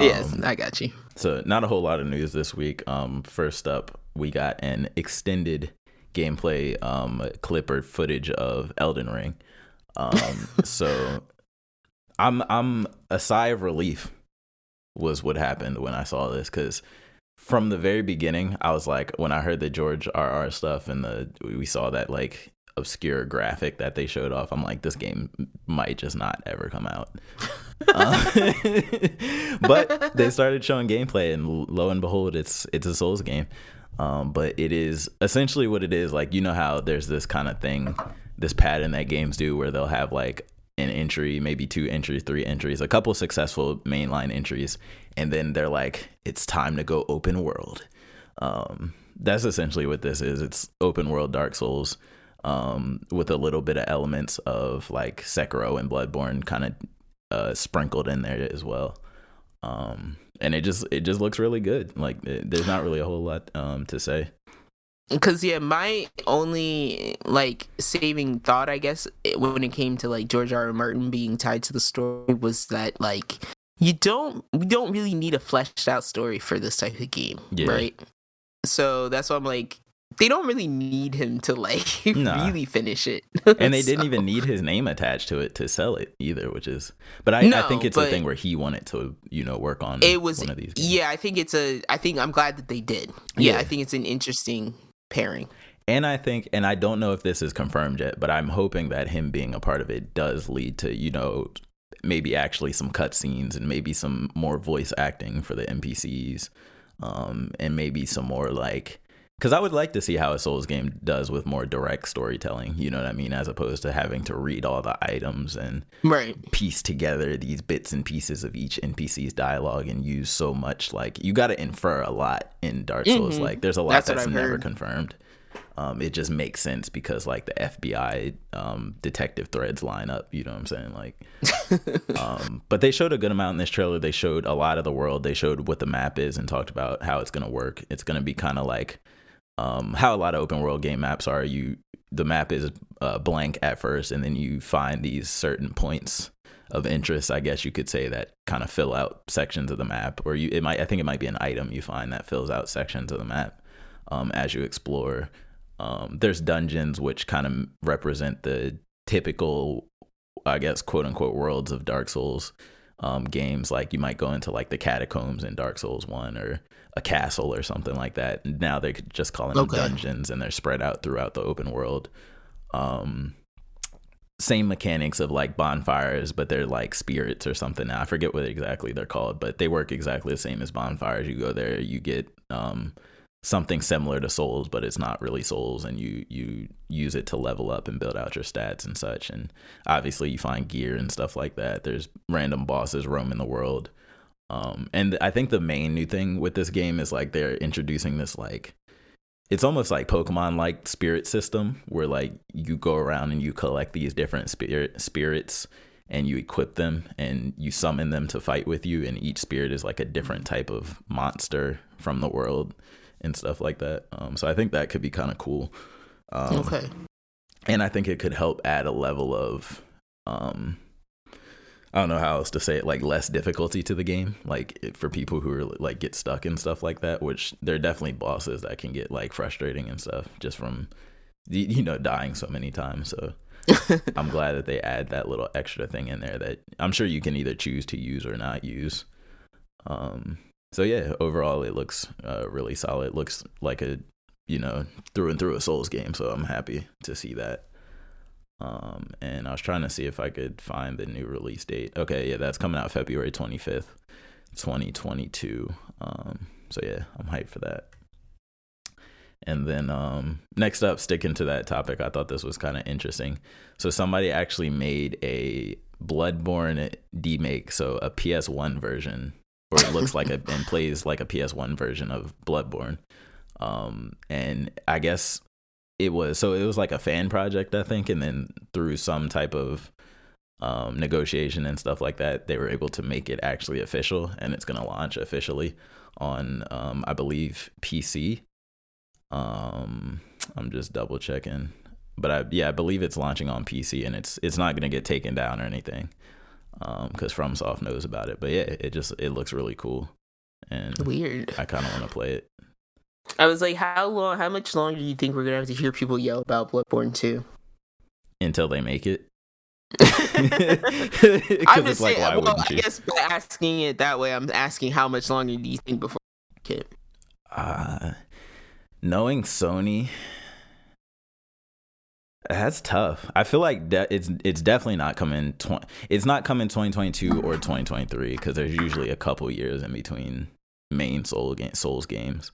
yes, Um, I got you. So not a whole lot of news this week. Um, first up, we got an extended gameplay um clip or footage of Elden Ring. Um, so I'm I'm a sigh of relief was what happened when I saw this because from the very beginning I was like when I heard the George R R stuff and the we saw that like obscure graphic that they showed off I'm like this game might just not ever come out. Uh, but they started showing gameplay and lo and behold it's it's a souls game. Um, but it is essentially what it is. Like you know how there's this kind of thing this pattern that games do where they'll have like an entry maybe two entries three entries a couple successful mainline entries and then they're like it's time to go open world. Um, that's essentially what this is. It's open world dark souls um, with a little bit of elements of like Sekiro and Bloodborne kind of uh, sprinkled in there as well. Um, and it just it just looks really good. Like it, there's not really a whole lot um, to say. Cause yeah, my only like saving thought, I guess, when it came to like George R. R. Martin being tied to the story was that like you don't we don't really need a fleshed out story for this type of game, yeah. right? So that's why I'm like, they don't really need him to like nah. really finish it. and they so. didn't even need his name attached to it to sell it either, which is but I, no, I think it's a thing where he wanted to, you know, work on it was one of these games. Yeah, I think it's a I think I'm glad that they did. Yeah, yeah, I think it's an interesting pairing. And I think, and I don't know if this is confirmed yet, but I'm hoping that him being a part of it does lead to, you know, maybe actually some cutscenes and maybe some more voice acting for the NPCs, um, and maybe some more like, because I would like to see how a Souls game does with more direct storytelling. You know what I mean, as opposed to having to read all the items and right. piece together these bits and pieces of each NPC's dialogue and use so much like you got to infer a lot in Dark Souls. Mm-hmm. Like there's a lot that's, that's never heard. confirmed um, it just makes sense because like the FBI um, detective threads line up. You know what I'm saying? Like, um, but they showed a good amount in this trailer. They showed a lot of the world. They showed what the map is and talked about how it's gonna work. It's gonna be kind of like um, how a lot of open world game maps are. You the map is uh, blank at first, and then you find these certain points of interest, I guess you could say that kind of fill out sections of the map, or you it might I think it might be an item you find that fills out sections of the map um, as you explore. Um, there's dungeons which kind of represent the typical, I guess, quote unquote, worlds of Dark Souls um, games. Like you might go into like the catacombs in Dark Souls One or a castle or something like that. Now they're just calling them dungeons, and they're spread out throughout the open world. Um, same mechanics of like bonfires, but they're like spirits or something. Now I forget what exactly they're called, but they work exactly the same as bonfires. You go there, you get um, something similar to souls but it's not really souls and you you use it to level up and build out your stats and such and obviously you find gear and stuff like that there's random bosses roaming the world um, and i think the main new thing with this game is like they're introducing this like it's almost like pokemon like spirit system where like you go around and you collect these different spirit spirits and you equip them and you summon them to fight with you and each spirit is like a different type of monster from the world and stuff like that. Um, so I think that could be kind of cool. Um, okay. And I think it could help add a level of, um, I don't know how else to say it, like less difficulty to the game, like for people who are like get stuck and stuff like that. Which there are definitely bosses that can get like frustrating and stuff just from, you know, dying so many times. So I'm glad that they add that little extra thing in there that I'm sure you can either choose to use or not use. Um, so yeah, overall it looks uh, really solid. It looks like a you know through and through a Souls game. So I'm happy to see that. Um, and I was trying to see if I could find the new release date. Okay, yeah, that's coming out February 25th, 2022. Um, so yeah, I'm hyped for that. And then um, next up, sticking to that topic, I thought this was kind of interesting. So somebody actually made a Bloodborne demake, so a PS1 version or it looks like a and plays like a PS1 version of Bloodborne. Um, and I guess it was so it was like a fan project, I think, and then through some type of um, negotiation and stuff like that, they were able to make it actually official, and it's gonna launch officially on, um, I believe, PC. Um, I'm just double checking, but I yeah, I believe it's launching on PC, and it's it's not gonna get taken down or anything because um, FromSoft knows about it. But yeah, it just it looks really cool, and weird. I kind of want to play it. I was like, how long? How much longer do you think we're gonna have to hear people yell about Bloodborne 2? Until they make it. I'm just like, saying, well, I guess by asking it that way, I'm asking how much longer do you think before it? Uh, knowing Sony, that's tough. I feel like de- it's it's definitely not coming. Tw- it's not coming 2022 or 2023 because there's usually a couple years in between main Soul game, Souls games.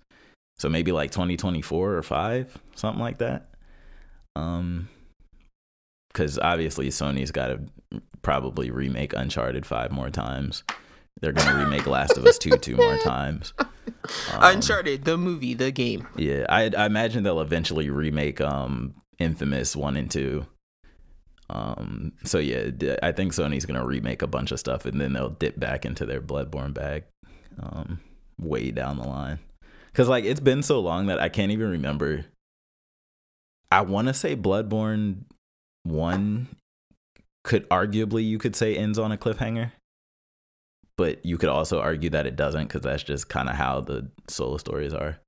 So maybe like 2024 or five, something like that. Um, because obviously Sony's got to probably remake Uncharted five more times. They're gonna remake Last of Us two two more times. Um, Uncharted, the movie, the game. Yeah, I, I imagine they'll eventually remake um Infamous one and two. Um, so yeah, I think Sony's gonna remake a bunch of stuff, and then they'll dip back into their Bloodborne bag, um, way down the line. Cause like it's been so long that I can't even remember. I want to say Bloodborne one could arguably you could say ends on a cliffhanger, but you could also argue that it doesn't because that's just kind of how the solo stories are.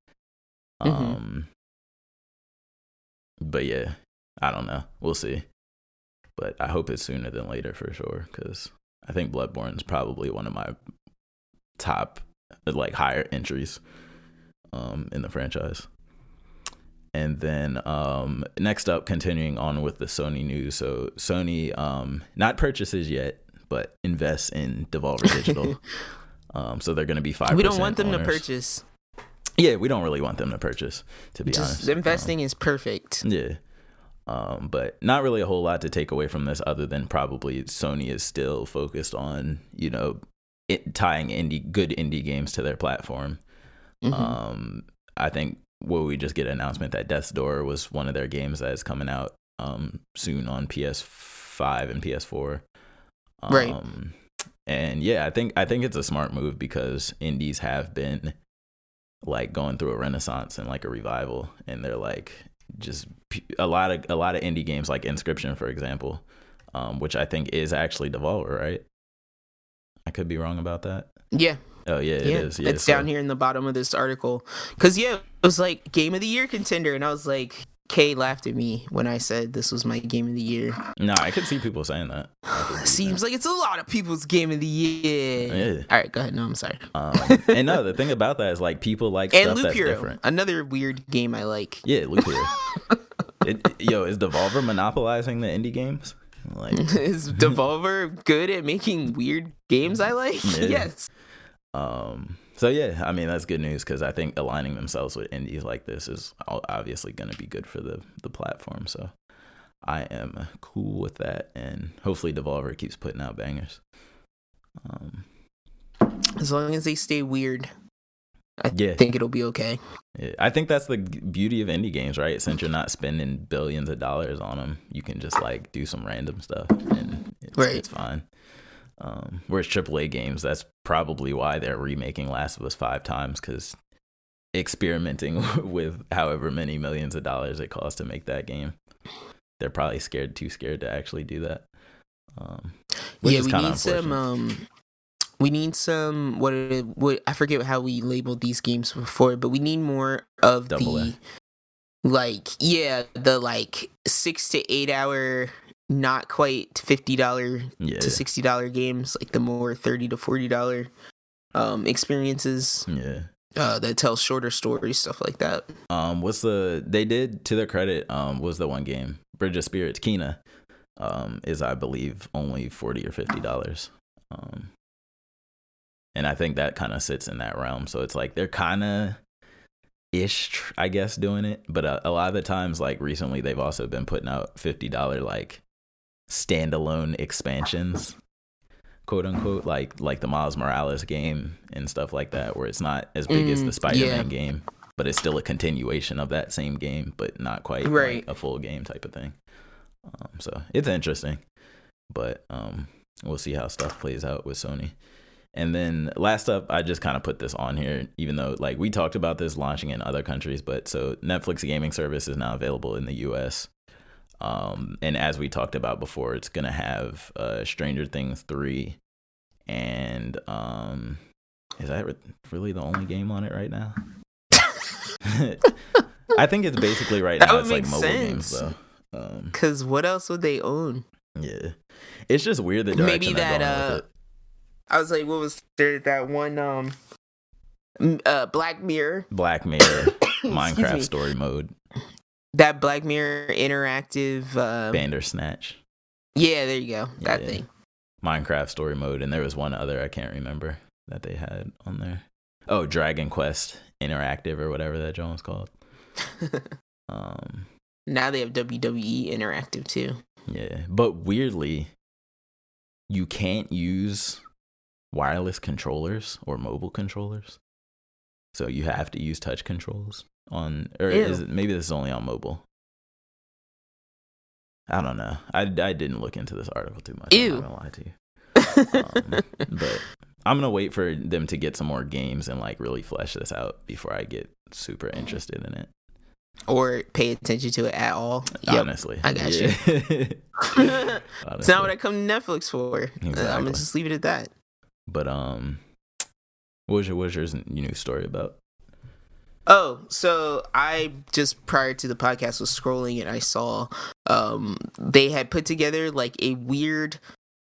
Mm-hmm. Um, but yeah, I don't know. We'll see but I hope it's sooner than later for sure because I think Bloodborne is probably one of my top like higher entries um, in the franchise. And then um, next up, continuing on with the Sony news. So Sony, um, not purchases yet, but invests in Devolver Digital. um, so they're going to be five. We don't want them owners. to purchase. Yeah, we don't really want them to purchase. To be Just honest, investing um, is perfect. Yeah. Um, but not really a whole lot to take away from this other than probably Sony is still focused on, you know, it, tying indie good indie games to their platform. Mm-hmm. Um, I think will we just get an announcement that Death's Door was one of their games that is coming out um, soon on PS5 and PS4. Um, right. And yeah, I think I think it's a smart move because indies have been like going through a renaissance and like a revival and they're like just a lot of a lot of indie games like Inscryption, for example, um, which I think is actually Devolver, right? I could be wrong about that. Yeah. Oh yeah, it yeah. is. Yeah, it's so. down here in the bottom of this article. Cause yeah, it was like game of the year contender, and I was like, Kay laughed at me when I said this was my game of the year. No, I could see people saying that. Seems that. like it's a lot of people's game of the year. Yeah. All right, go ahead. No, I'm sorry. Um, and no, the thing about that is like people like and stuff Loop that's Hero, different. Another weird game I like. Yeah, Loop Hero. it, yo, is Devolver monopolizing the indie games? Like, is Devolver good at making weird games I like? Yeah. Yes. Um, so yeah, I mean that's good news because I think aligning themselves with indies like this is obviously going to be good for the the platform. So I am cool with that, and hopefully Devolver keeps putting out bangers. Um, as long as they stay weird, I yeah. think it'll be okay. Yeah, I think that's the beauty of indie games, right? Since you're not spending billions of dollars on them, you can just like do some random stuff, and it's, right. it's fine. Um, whereas AAA games, that's probably why they're remaking Last of Us five times because experimenting with however many millions of dollars it costs to make that game, they're probably scared, too scared to actually do that. Um, yeah, we need some. Um, we need some. What, what? I forget how we labeled these games before, but we need more of Double the. A. Like yeah, the like six to eight hour not quite fifty dollar yeah. to sixty dollar games, like the more thirty to forty dollar um experiences. Yeah. Uh, that tell shorter stories, stuff like that. Um, what's the they did to their credit? Um, was the one game Bridge of Spirits Kena, um, is I believe only forty or fifty dollars. Um, and I think that kind of sits in that realm. So it's like they're kind of ish, I guess, doing it. But a, a, lot of the times, like recently, they've also been putting out fifty dollar like standalone expansions quote unquote like like the Miles Morales game and stuff like that where it's not as big mm, as the Spider-Man yeah. game but it's still a continuation of that same game but not quite right. like a full game type of thing um, so it's interesting but um, we'll see how stuff plays out with Sony and then last up I just kind of put this on here even though like we talked about this launching in other countries but so Netflix gaming service is now available in the US um, and as we talked about before, it's gonna have uh, Stranger Things three, and um, is that really the only game on it right now? I think it's basically right now. It's like mobile sense. games though. Um, Cause what else would they own? Yeah, it's just weird that maybe that. Uh, I was like, what was there? That one um, uh, Black Mirror. Black Mirror, Minecraft story mode that Black Mirror interactive uh, Bandersnatch. Yeah, there you go. That yeah. thing. Minecraft story mode, and there was one other I can't remember that they had on there. Oh, Dragon Quest Interactive or whatever that Jones was called. um, now they have WWE Interactive too. Yeah, but weirdly, you can't use wireless controllers or mobile controllers, so you have to use touch controls on or Ew. is it maybe this is only on mobile I don't know. I, I didn't look into this article too much. Ew. I'm not gonna lie to you. Um, but I'm gonna wait for them to get some more games and like really flesh this out before I get super interested in it. or pay attention to it at all. Yep. Honestly, I got you. it's not what I come to Netflix for. I'm gonna just leave it at that. But um, what was your what was your new story about? Oh, so I just prior to the podcast was scrolling and I saw um they had put together like a weird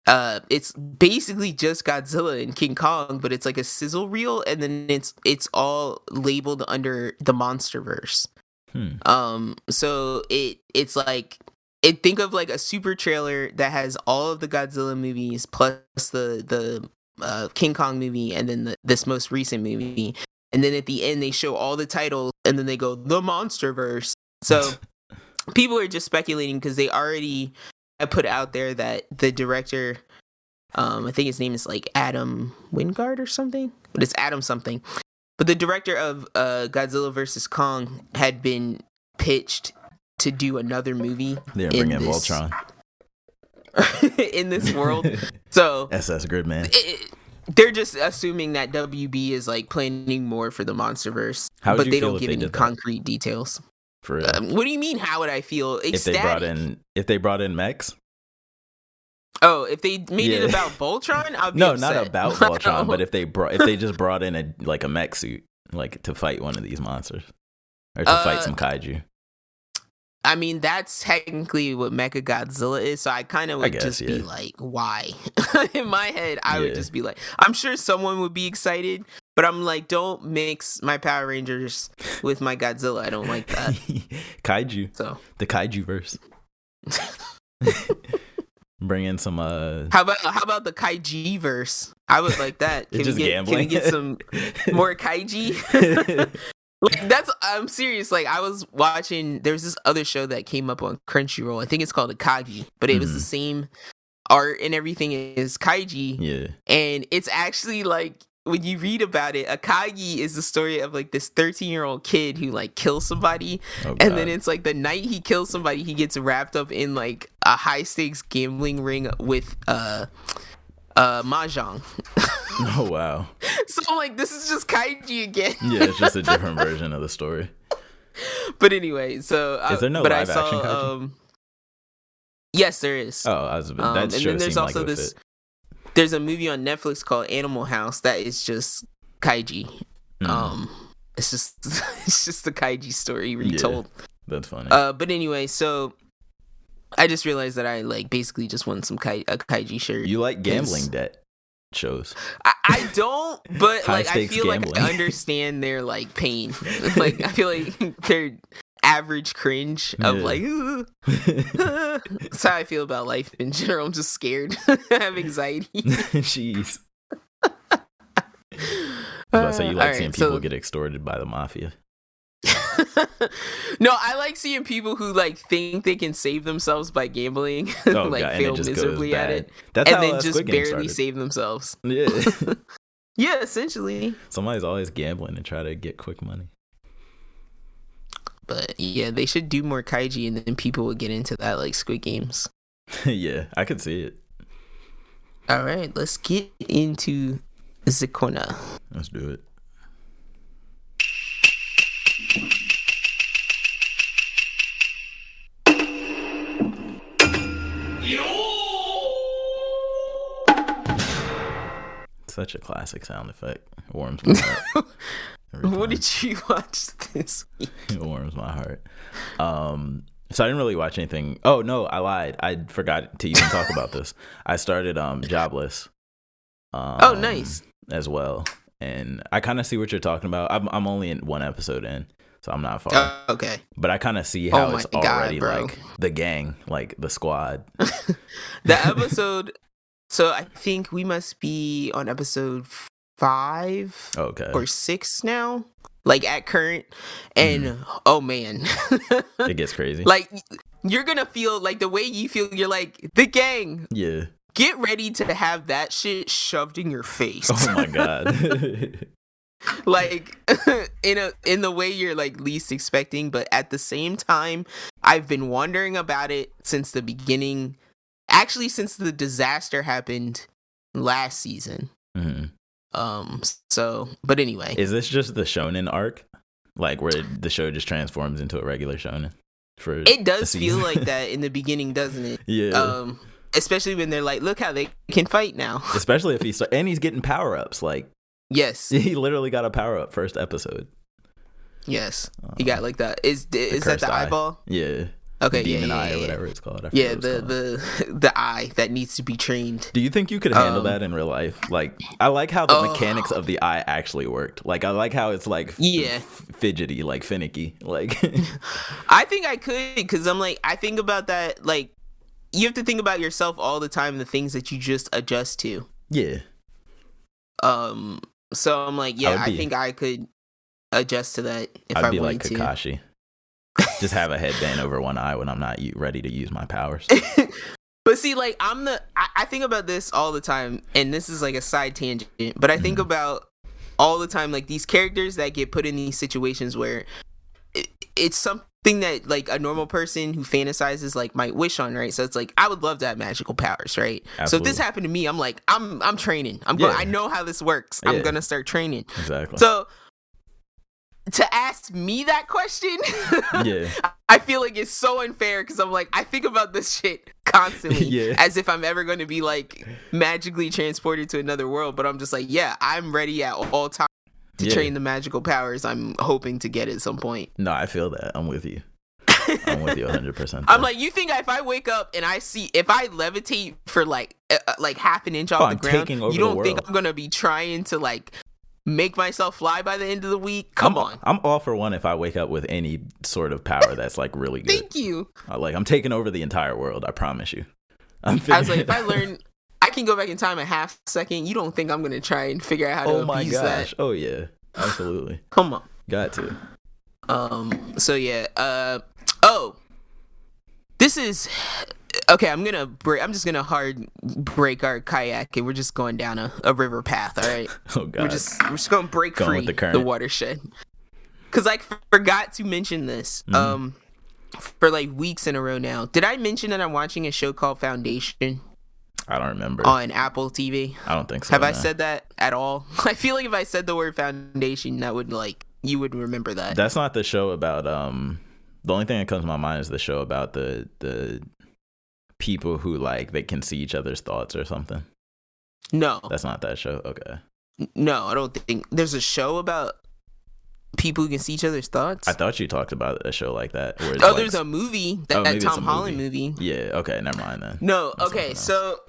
uh it's basically just Godzilla and King Kong, but it's like a sizzle reel and then it's it's all labeled under the Monsterverse. Hmm. Um so it it's like it think of like a super trailer that has all of the Godzilla movies plus the the uh, King Kong movie and then the, this most recent movie. And then at the end they show all the titles and then they go the monster verse So people are just speculating because they already I put out there that the director um I think his name is like Adam Wingard or something, but it's Adam something. But the director of uh Godzilla versus Kong had been pitched to do another movie They're in bringing this- Voltron, in this world. So SS Gridman. it, they're just assuming that WB is like planning more for the MonsterVerse, How but they don't give they any did that? concrete details. For real. Um, what do you mean? How would I feel? if they brought in if they brought in mechs. oh, if they made it about Voltron, I'd be No, upset. not about Voltron, but if they brought if they just brought in a like a mech suit like to fight one of these monsters or to fight Uh, some kaiju. I mean, that's technically what Mecha Godzilla is. So I kind of would guess, just be like, why? In my head, I would just be like, I'm sure someone would be excited, but I'm like, don't mix my Power Rangers with my Godzilla. I don't like that. kaiju, So the kaiju verse. Bring in some uh how about how about the Kaiji verse? I would like that. Can just we get, gambling. Can we get some more Kaiji? Like that's I'm serious. Like I was watching. There's this other show that came up on Crunchyroll. I think it's called Akagi, but it was the Mhm. same art and everything as Kaiji, yeah. and it's actually like when you read about it, Akagi is the story of like this 13 year old kid who like kills somebody, Oh, and then it's like the night he kills somebody, he gets wrapped up in like a high stakes gambling ring with uh uh mahjong. oh wow. so I'm like, this is just Kaiji again. Yeah, it's just a different version of the story. but anyway, so Is there no but live I saw, action Kaiji? Um, yes, there is. Oh, I was Um, and then there's seemed like also this. fit. There's a movie on Netflix called Animal House that is just Kaiji. Mm, Um, it's just it's just the Kaiji story Yeah. retold. that's funny. Uh, but anyway, so I just realized that I like basically just want some kai- a Kaiji shirt. you like gambling debt shows. I, I don't, but like I feel like gambling. I understand their like pain. like I feel like their average cringe of Yeah. like. "Ooh." That's how I feel about life in general. I'm just scared. I have anxiety. Jeez. I was about to say you like Alright, seeing people so- get extorted by the mafia. no, I like seeing people who like think they can save themselves by gambling, Oh like god, fail miserably at it, That's and then just barely started. save themselves. Yeah, Yeah, essentially. somebody's always gambling and try to get quick money. But yeah, they should do more kaiji, and then people would get into that like Squid Games. yeah, I could see it. All right, let's get into Zikona. Let's do it. Such a classic sound effect. It warms my heart. What did you watch this week? it warms my heart. Um, so I didn't really watch anything. Oh no, I lied. I forgot to even talk about this. I started um Jobless. Um, Oh, nice. As well, and I kind of see what you're talking about. I'm I'm only in one episode in, so I'm not far. Oh, okay. but I kind of see oh how my it's God, already bro. like the gang, like the squad. The episode. So I think we must be on episode five Okay, or six now, like at current. And mm-hmm. oh man, it gets crazy. like you're gonna feel like the way you feel. You're like the gang. yeah. Get ready to have that shit shoved in your face. Oh my god. like in a in the way you're like least expecting, but at the same time, I've been wondering about it since the beginning. Actually, since the disaster happened last season. Mhm. Um. So, but anyway, Is this just the shonen arc, like where the show just transforms into a regular shonen? For it does feel like that in the beginning, doesn't it? yeah. Um. Especially when they're like, look how they can fight now. Especially if he's and he's getting power ups. Like yes. he literally got a power up first episode. Yes. he got like that. Is is that the eye. eyeball? Yeah. Okay. the yeah, demon yeah, eye or whatever it's called. I Yeah, the called. the the eye that needs to be trained. Do you think you could handle um, that in real life? Like, I like how the Oh. mechanics of the eye actually worked. Like, I like how it's like f- Yeah. f- fidgety, like finicky. Like, I think I could because I'm like I think about that like you have to think about yourself all the time the things that you just adjust to. yeah, Um so I'm like yeah I, be- think I could adjust to that if I'd I be wanted like to. Just have a headband over one eye when I'm not ready to use my powers. But see, like I'm the I, I think about this all the time, and this is like a side tangent. But I think Mhm. about all the time, like these characters that get put in these situations where it, it's something that like a normal person who fantasizes like might wish on, right? So it's like I would love to have magical powers, right? So if this happened to me, I'm like I'm I'm training. I'm going. I know how this works. I'm gonna start training. Exactly. So to ask me that question, yeah, I feel like it's so unfair because I'm like, I think about this shit constantly Yeah. as if I'm ever going to be like magically transported to another world. But I'm just like, yeah, I'm ready at all times to Yeah. train the magical powers I'm hoping to get at some point. no, I feel that. I'm with you. I'm with you 100. percent I'm like, you think if I wake up and I see if I levitate for like uh, uh, like half an inch off Oh, the I'm ground, over you don't think. I'm gonna be trying to like make myself fly by the end of the week? Come I'm, on. I'm all for one if I wake up with any sort of power that's like really good. Thank you. I like I'm taking over the entire world. I promise you. I'm I was like, if I learn, I can go back in time a half second. You don't think I'm gonna try and figure out how to oh my abuse gosh. that? Oh yeah. Absolutely. Come on. Got to. Um. So yeah. Uh. Oh. This is okay. I'm gonna break. I'm just gonna hard break our kayak, and we're just going down a, a river path. All right. Oh god. We're just we're just gonna break Going free with the the, watershed. Cause I forgot to mention this. Mm-hmm. Um. For like weeks in a row now. Did I mention that I'm watching a show called Foundation I don't remember. on Apple TV? I don't think so. Have I said that at all? I feel like if I said the word foundation, that would like you would remember that. That's not the show about um the only thing that comes to my mind is the show about the the people who like they can see each other's thoughts or something. no, That's not that show. Okay. no, I don't think there's a show about people who can see each other's thoughts. I thought you talked about a show like that. Oh, like- there's a movie that, Oh, that Tom Holland movie. Yeah, okay, never mind then. No, That's okay, so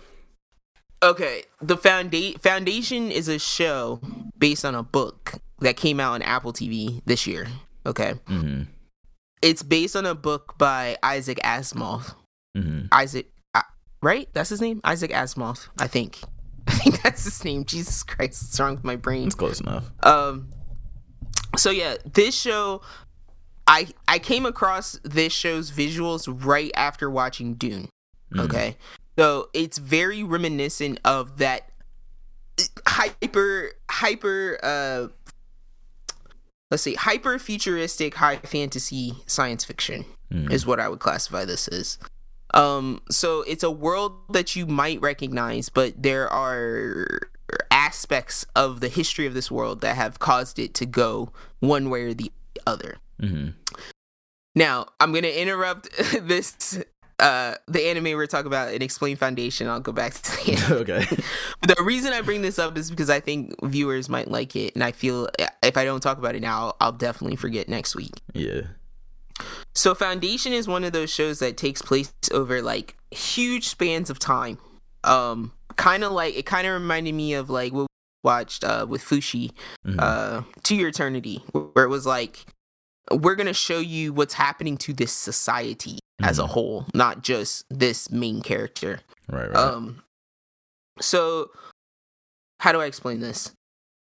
okay, the founda- foundation is a show based on a book that came out on Apple TV this year. Okay, Mm-hmm. It's based on a book by Isaac Asimov. Mm-hmm. Isaac, uh, right? That's his name, Isaac Asimov. I think. I think that's his name. Jesus Christ, what's wrong with my brain? It's close enough. Um. So yeah, this show, I I came across this show's visuals right after watching Dune. Mhm. Okay, so it's very reminiscent of that hyper hyper uh let's see hyper futuristic high fantasy science fiction Mhm. is what I would classify this as. Um, so it's a world that you might recognize, but there are aspects of the history of this world that have caused it to go one way or the other. Mhm. Now, I'm gonna interrupt this uh the anime we're talking about and explain foundation. I'll go back to the anime. okay. The reason I bring this up is because I think viewers might like it, and I feel if I don't talk about it now, I'll definitely forget next week. Yeah. So Foundation is one of those shows that takes place over like huge spans of time. Um kind of like it kind of reminded me of like what we watched uh with Fushi Mhm. uh To Your Eternity where it was like we're going to show you what's happening to this society as a Mhm. whole, not just this main character. right, right. Um, so how do I explain this?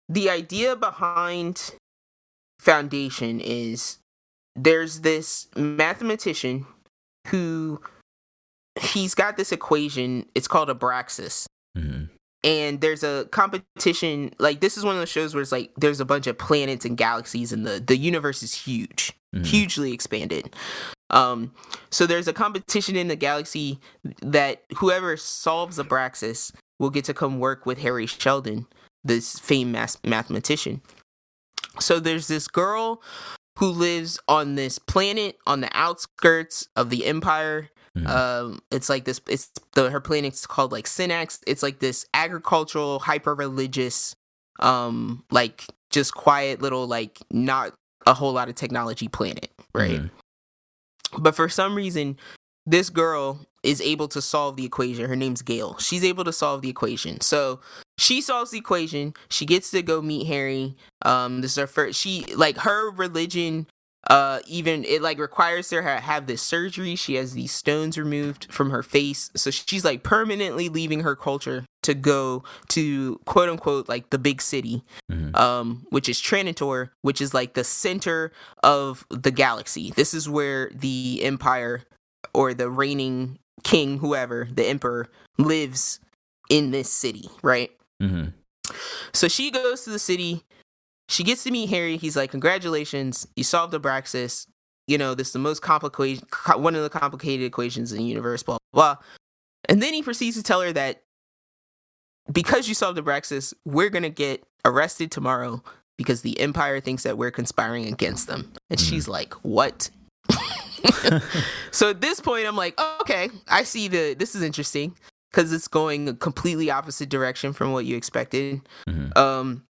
The idea behind Foundation is there's this mathematician who he's got this equation. It's called Abraxas, Mhm. and there's a competition. Like this is one of those shows where it's like there's a bunch of planets and galaxies, and the the universe is huge, Mhm. hugely expanded. Um, so there's a competition in the galaxy that whoever solves Abraxas will get to come work with Hari Seldon, this famed mas- mathematician. So there's this girl who lives on this planet on the outskirts of the Empire. Mhm. Um, it's like this. It's the her planet's called like Synnax. It's like this agricultural, hyper religious, um, like just quiet little like not a whole lot of technology planet, right? Mhm. But for some reason, this girl is able to solve the equation. Her name's Gaal. She's able to solve the equation. So she solves the equation. She gets to go meet Hari. Um, this is her first. She like her religion. Uh, even it like requires her to have this surgery. She has these stones removed from her face, so she's like permanently leaving her culture to go to quote unquote like the big city Mhm. um, which is Trantor, which is like the center of the galaxy. This is where the Empire or the reigning king, whoever, the Emperor, lives in this city, right? Mm-hmm. So she goes to the city. She gets to meet Hari. He's like, "Congratulations, you solved Abraxas. You know, this is the most complicated, one of the complicated equations in the universe." Blah blah. blah. And then he proceeds to tell her that because you solved Abraxas, we're gonna get arrested tomorrow because the Empire thinks that we're conspiring against them. And Mhm. she's like, "What?" so at this point, I'm like, oh, "Okay, I see the. This is interesting." Because it's going a completely opposite direction from what you expected. Mhm. Um,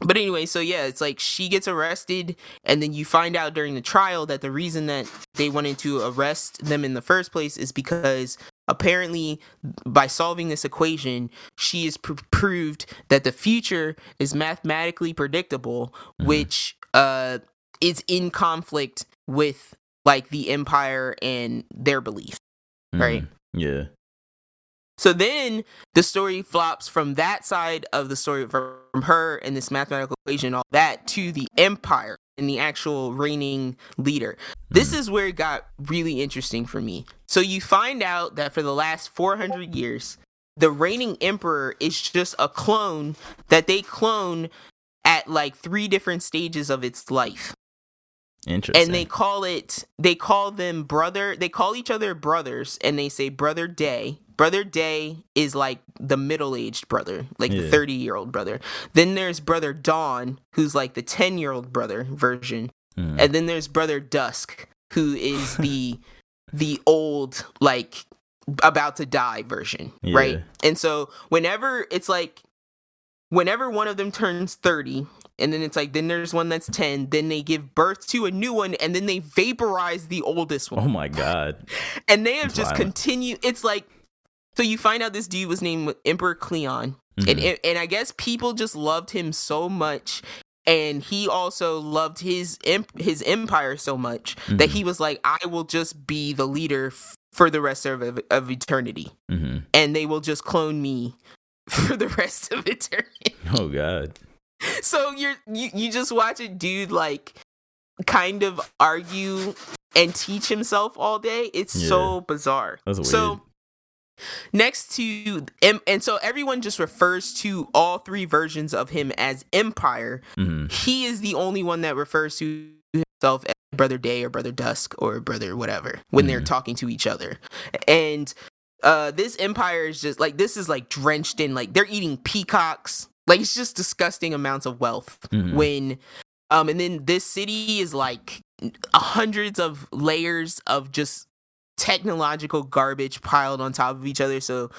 but anyway, so yeah, it's like she gets arrested, and then you find out during the trial that the reason that they wanted to arrest them in the first place is because apparently by solving this equation, she has pr- proved that the future is mathematically predictable, Mhm. which uh is in conflict with like the empire and their belief. right. Mhm. Yeah. So then the story flops from that side of the story from her and this mathematical equation, all that to the empire and the actual reigning leader. This hmm. is where it got really interesting for me. So you find out that for the last 400 years, the reigning emperor is just a clone that they clone at like three different stages of its life Interesting. and they call it they call them brother they call each other brothers and they say brother day brother day is like the middle-aged brother like the 30 year old brother then there's brother dawn who's like the 10 year old brother version Mhm. and then there's brother dusk who is the the old like about to die version right and so whenever it's like whenever one of them turns 30 and then it's like then there's one that's 10 then they give birth to a new one and then they vaporize the oldest one oh my god. and they have That's just violent. continued it's like so you find out this dude was named emperor cleon and, Mhm. and and i guess people just loved him so much and he also loved his imp- his empire so much that Mhm. he was like i will just be the leader f- for the rest of, of, eternity Mhm. and they will just clone me for the rest of eternity Oh god. so you're you, you just watch a dude like kind of argue and teach himself all day it's so bizarre That's weird. so next to em- and so everyone just refers to all three versions of him as empire Mhm. he is the only one that refers to himself as brother day or brother dusk or brother whatever when they're Mhm. talking to each other and uh this empire is just like this is like drenched in like they're eating peacocks like it's just disgusting amounts of wealth Mhm. when um and then this city is like hundreds of layers of just technological garbage piled on top of each other. So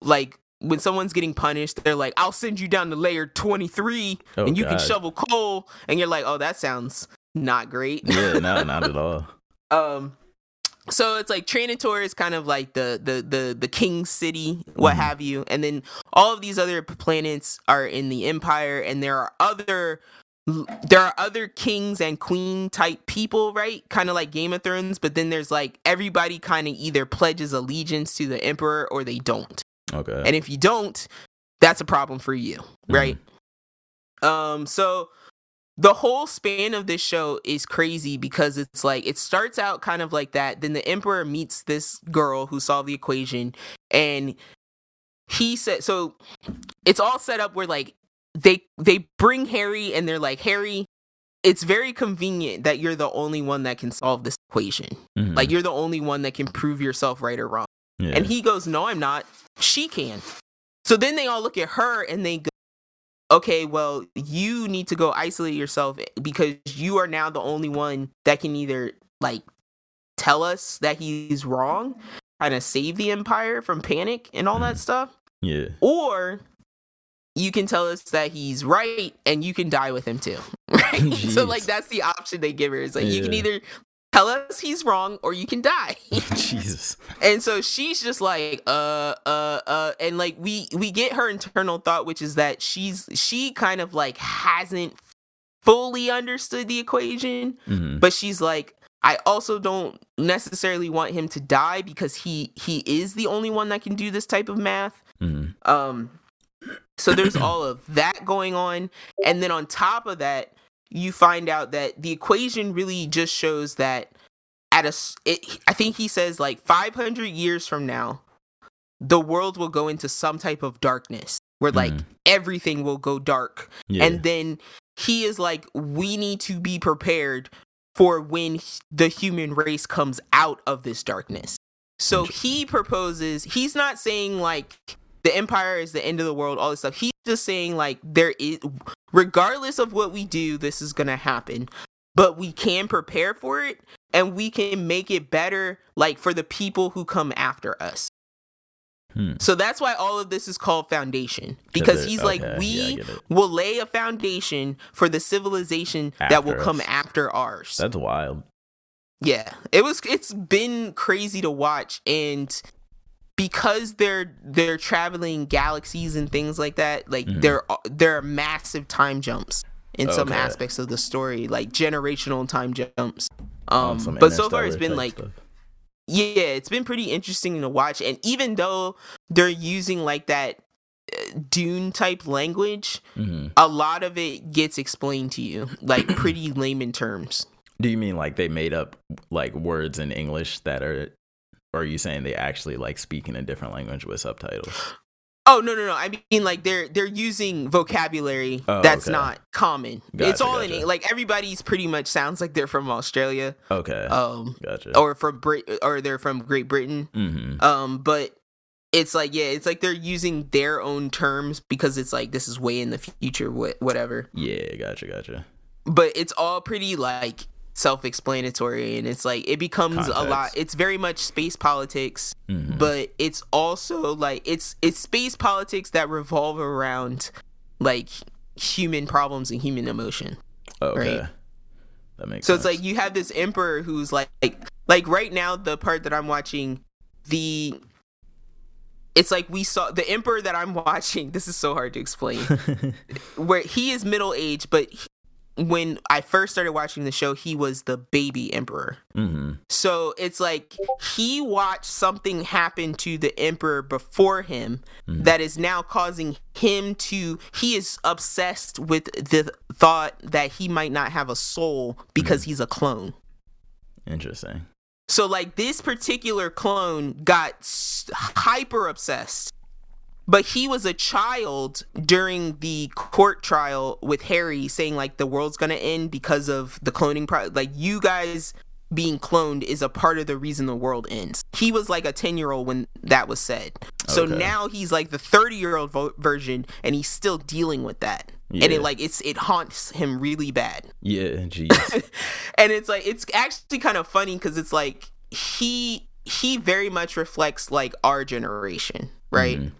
like when someone's getting punished they're like i'll send you down to layer 23 Oh, and you can shovel coal. And you're like oh that sounds not great. Yeah, no, not at all. um so it's like Trantor is kind of like the the the the king city what Mhm. have you. And then all of these other planets are in the empire and there are other there are other kings and queen type people right? Kind of like game of thrones but then there's like everybody kind of either pledges allegiance to the emperor or they don't. Okay. and if you don't that's a problem for you right? Um so the whole span of this show is crazy because it's like it starts out kind of like that then the emperor meets this girl who solved the equation and he said so it's all set up where like they they bring Hari and they're like Hari it's very convenient that you're the only one that can solve this equation. Mhm. Like you're the only one that can prove yourself right or wrong. yeah. And he goes, "No, I'm not. She can." So then they all look at her and they go, "Okay, well, you need to go isolate yourself because you are now the only one that can either like tell us that he's wrong, kind of save the empire from panic and all that stuff, yeah. or you can tell us that he's right and you can die with him too." Right? so like that's the option they give her. It's like you can either tell us he's wrong or you can die. Jesus. And so she's just like, uh, uh, uh, and like we we get her internal thought, which is that she's she kind of like hasn't fully understood the equation, hmm but she's like, I also don't necessarily want him to die because he he is the only one that can do this type of math. hmm Um, so there's all of that going on, and then on top of that, you find out that the equation really just shows that at a, it, I think he says like 500 years from now, the world will go into some type of darkness where like Mhm. everything will go dark, Yeah. and then he is like, we need to be prepared for when the human race comes out of this darkness. So he proposes, he's not saying like the empire is the end of the world, all this stuff. He's just saying like there is, regardless of what we do, this is gonna happen. But we can prepare for it and we can make it better like for the people who come after us. Hmm. So that's why all of this is called foundation. Because he's like, we yeah, I get it. will lay a foundation for the civilization that will After come us. after ours. That's wild. Yeah, it was. It's been crazy to watch, and because they're they're traveling galaxies and things like that, like Mhm. there are there are massive time jumps in some aspects of the story, like generational time jumps. Um, but so far it's been like stuff. yeah, it's been pretty interesting to watch, and even though they're using like that uh, Dune type language, Mhm. a lot of it gets explained to you like pretty layman terms. Do you mean like they made up like words in English that are, or are you saying they actually like speak in a different language with subtitles? Oh no no no! I mean like they're they're using vocabulary Oh, that's okay. not common. Gotcha, it's all in gotcha. like everybody's pretty much sounds like they're from Australia, Okay, um, gotcha. or from Brit or they're from Great Britain. hmm Um, but it's like yeah, it's like they're using their own terms because it's like this is way in the future, wh- whatever. Yeah, gotcha, gotcha. But it's all pretty like self-explanatory, and it's like it becomes a lot. It's very much space politics. Mhm. but it's also like it's it's space politics that revolve around like human problems and human emotion. okay, right. that makes So sense. it's like you have this emperor who's like like, like right now the part that I'm watching the it's like we saw the emperor that I'm watching this is so hard to explain where he is middle aged but when I first started watching the show he was the baby emperor. hmm So it's like he watched something happen to the emperor before him Mhm. that is now causing him to. He is obsessed with the thought that he might not have a soul because he's a clone. Interesting. So, like, this particular clone got s- hyper obsessed. But he was a child during the court trial with Hari saying, like, the world's gonna end because of the cloning. Pro- like, you guys being cloned is a part of the reason the world ends. He was like a 10 year old when that was said. So Okay. now he's like the 30 year old vo- version and he's still dealing with that. And it like it's it haunts him really bad Yeah, jeez. and it's like it's actually kind of funny because it's like he he very much reflects like our generation right Mhm.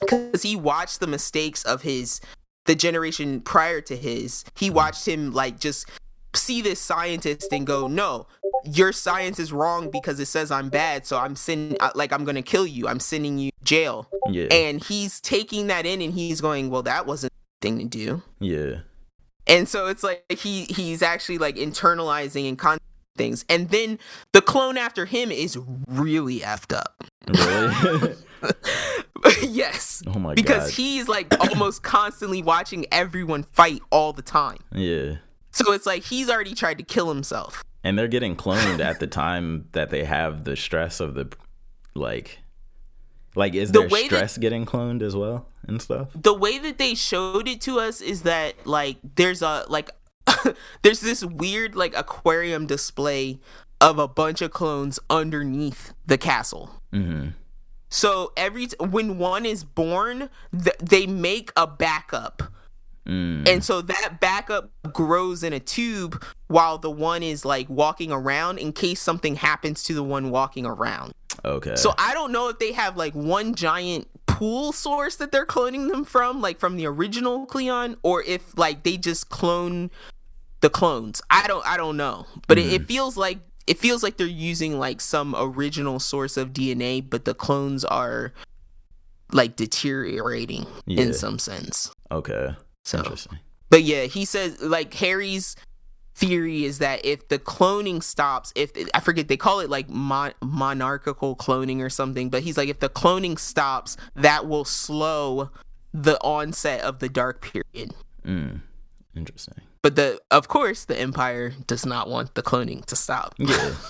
Because he watched the mistakes of his the generation prior to his. He watched him like just see this scientist and go no your science is wrong because it says i'm bad so i'm sending uh, like i'm gonna kill you. I'm sending you jail. Yeah, and he's taking that in and he's going well that wasn't a thing to do. Yeah. and so it's like he he's actually like internalizing and con things. And then the clone after him is really effed up. Really? yes oh my because god. Because he's like almost constantly watching everyone fight all the time yeah. so it's like he's already tried to kill himself And they're getting cloned at the time that they have the stress of the like Like, is The there way that- stress getting cloned as well and stuff? the way that they showed it to us is that like there's a like there's this weird like aquarium display of a bunch of clones underneath the castle. Mm-hmm. So every t- when one is born, th- they make a backup. Mm. And so that backup grows in a tube while the one is like walking around in case something happens to the one walking around. Okay. So I don't know if they have like one giant pool source that they're cloning them from, like from the original Cleon, or if like they just clone the clones. I don't I don't know. But it, it feels like it feels like they're using like some original source of DNA, but the clones are like deteriorating Yeah. in some sense. okay. So Interesting. but yeah, he says like Hari's theory is that if the cloning stops, if I forget they call it like mon- monarchical cloning or something, but he's like if the cloning stops, that will slow the onset of the dark period. Mm. Interesting. But the of course the empire does not want the cloning to stop. Yeah.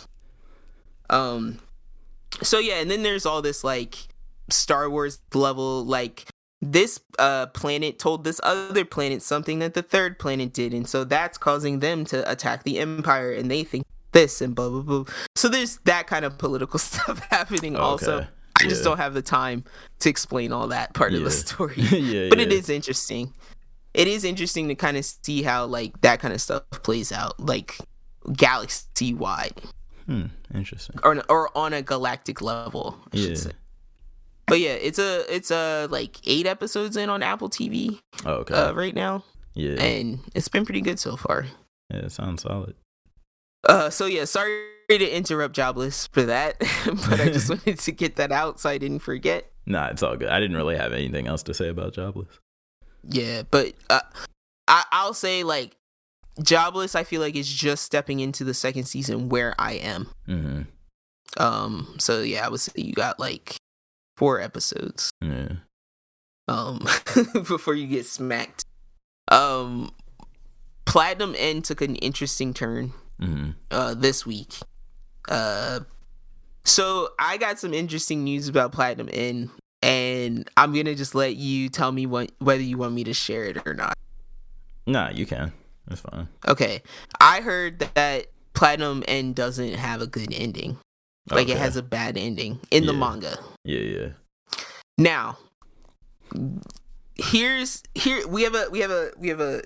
Um so yeah, and then there's all this like Star Wars level like this uh planet told this other planet something that the third planet did and so that's causing them to attack the empire and they think this and blah blah blah. So there's that kind of political stuff happening also. Okay. I just don't have the time to explain all that part of the story. yeah. but it yeah. is interesting. It is interesting to kind of see how like that kind of stuff plays out like galaxy wide Hmm. Interesting. or or on a galactic level. I Yeah. should say. But yeah, it's a it's a like eight episodes in on Apple TV Oh, okay. uh, right now, yeah. and it's been pretty good so far. yeah. It sounds solid. Uh, so yeah, sorry to interrupt Jobless for that, but I just wanted to get that out so I didn't forget. Nah, it's all good. I didn't really have anything else to say about Jobless. Yeah, but uh, I I'll say like Jobless, I feel like is just stepping into the second season where I am. Mm-hmm. Um, so yeah, I would say you got like four episodes. Yeah. um before you get smacked um platinum end took an interesting turn Mm-hmm. uh this week uh so i got some interesting news about platinum end and i'm gonna just let you tell me what whether you want me to share it or not Nah, you can. That's fine. okay i heard that platinum end doesn't have a good ending like it has a bad ending in the manga Yeah, yeah. Now, here's here we have a we have a we have a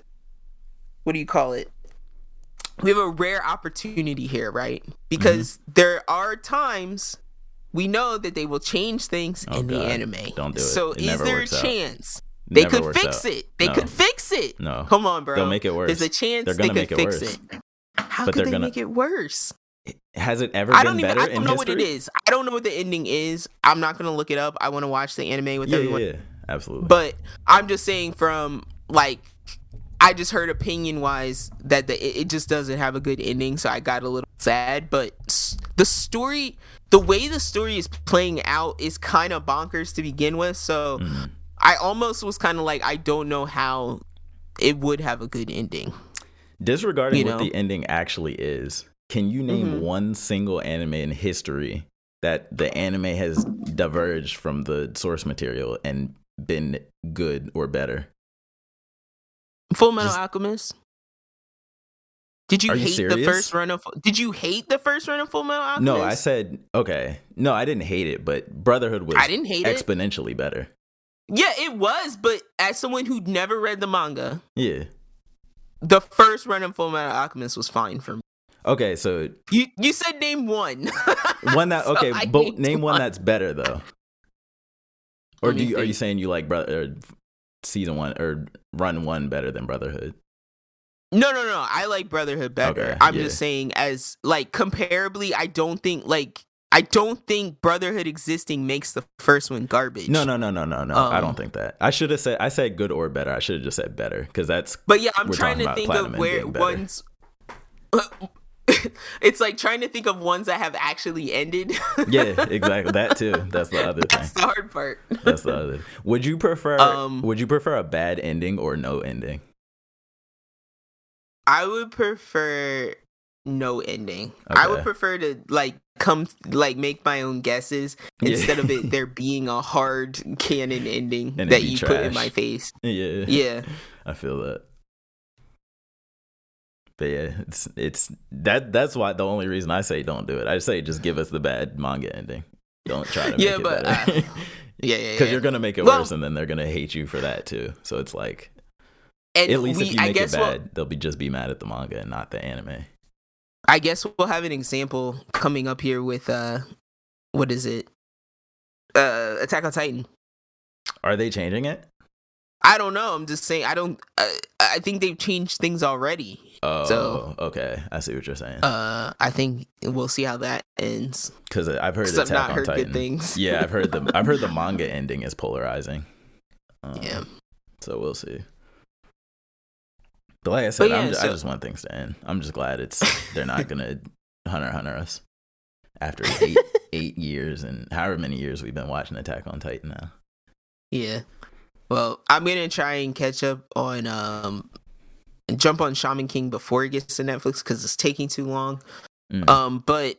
what do you call it? We have a rare opportunity here, right? Because Mm-hmm. there are times we know that they will change things Oh, in the anime. Don't do it. So It is there a works out. chance they Never could fix out. it? They No. could fix it. No. Come on, bro. They'll make it worse. There's a chance They're gonna could make it fix worse. it. How But could they're gonna- make it worse? Has it ever I don't even. better I don't in know history? what it is. I don't know what the ending is. I'm not gonna look it up. I want to watch the anime with Yeah, everyone. yeah, yeah. Absolutely. But I'm just saying from like I just heard opinion wise that the, it it just doesn't have a good ending, so I got a little sad. But the story, the way the story is playing out, is kind of bonkers to begin with. So Mhm. I almost was kind of like, I don't know how it would have a good ending. Disregarding you what the ending actually is, can you name Mhm. one single anime in history that the anime has diverged from the source material and been good or better? Full Metal Just- Alchemist. Did you Are you hate the first run of? Did you hate the first run of Full Metal Alchemist? No, I said okay. No, I didn't hate it, but Brotherhood was I didn't hate it. exponentially better. Yeah, it was, but as someone who'd never read the manga, Yeah. the first run of Full Metal Alchemist was fine for me. Okay, so You you said name one. one that okay, I but name one that's better though. Or do you, are you saying you like brother season one or run one better than Brotherhood? No, no, no. I like Brotherhood better. Okay, I'm yeah. just saying, as like comparably, I don't think like I don't think Brotherhood existing makes the first one garbage. No, no, no, no, no, no. I Um, don't think that. I should have said I said good or better. I should have just said better because that's But yeah, I'm trying to think of where ones. it's like trying to think of ones that have actually ended. yeah, exactly that too. That's the other thing. That's the hard part. That's the other. Would you prefer? Um, would you prefer a bad ending or no ending? I would prefer no ending. I would prefer to like come like make my own guesses Yeah. instead of it there being a hard canon ending And that you put in my face. Yeah. Yeah. I feel that. But yeah, it's it's that that's why the only reason I say don't do it. I say just give us the bad manga ending. Don't try to Yeah, make it but, uh, Yeah, yeah, Because yeah. you're gonna make it Well- worse, and then they're gonna hate you for that too. So it's like, and at least we, if you I make it bad, we'll, they'll be just be mad at the manga and not the anime. I guess we'll have an example coming up here with uh what is it? Uh Attack on Titan. Are they changing it? I don't know. I'm just saying I don't uh, I think they've changed things already. Oh, So- okay. I see what you're saying. Uh I think we'll see how that ends. Because I've heard Cuz I've Attack not on heard Titan. good things. yeah, I've heard the I've heard the manga ending is polarizing. Um, yeah. So we'll see. But like I said, yeah, I so- just want things to end. I'm just glad it's they're not gonna hunter hunter us after eight eight years and however many years we've been watching Attack on Titan now. Yeah. Well, I'm gonna try and catch up on um jump on Shaman King before it gets to Netflix because it's taking too long. Mm. Um, but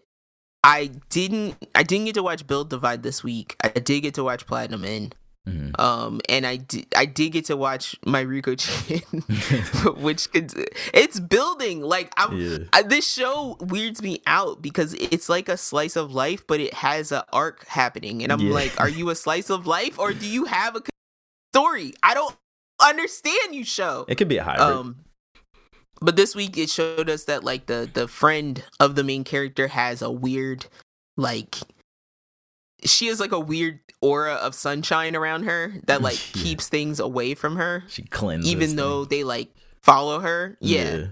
I didn't I didn't get to watch Build Divide this week. I did get to watch Platinum End. Mhm. Um, and I did I did get to watch my Rico Chin, which could it's building like I'm yeah. I, this show weirds me out because it's like a slice of life, but it has an arc happening, and I'm Yeah. like, are you a slice of life or do you have a story? I don't understand you, show. It could be a hybrid. Um, but this week it showed us that like the the friend of the main character has a weird, like, she has like a weird aura of sunshine around her that like Yeah. keeps things away from her, she cleanses. even though they like follow her. yeah.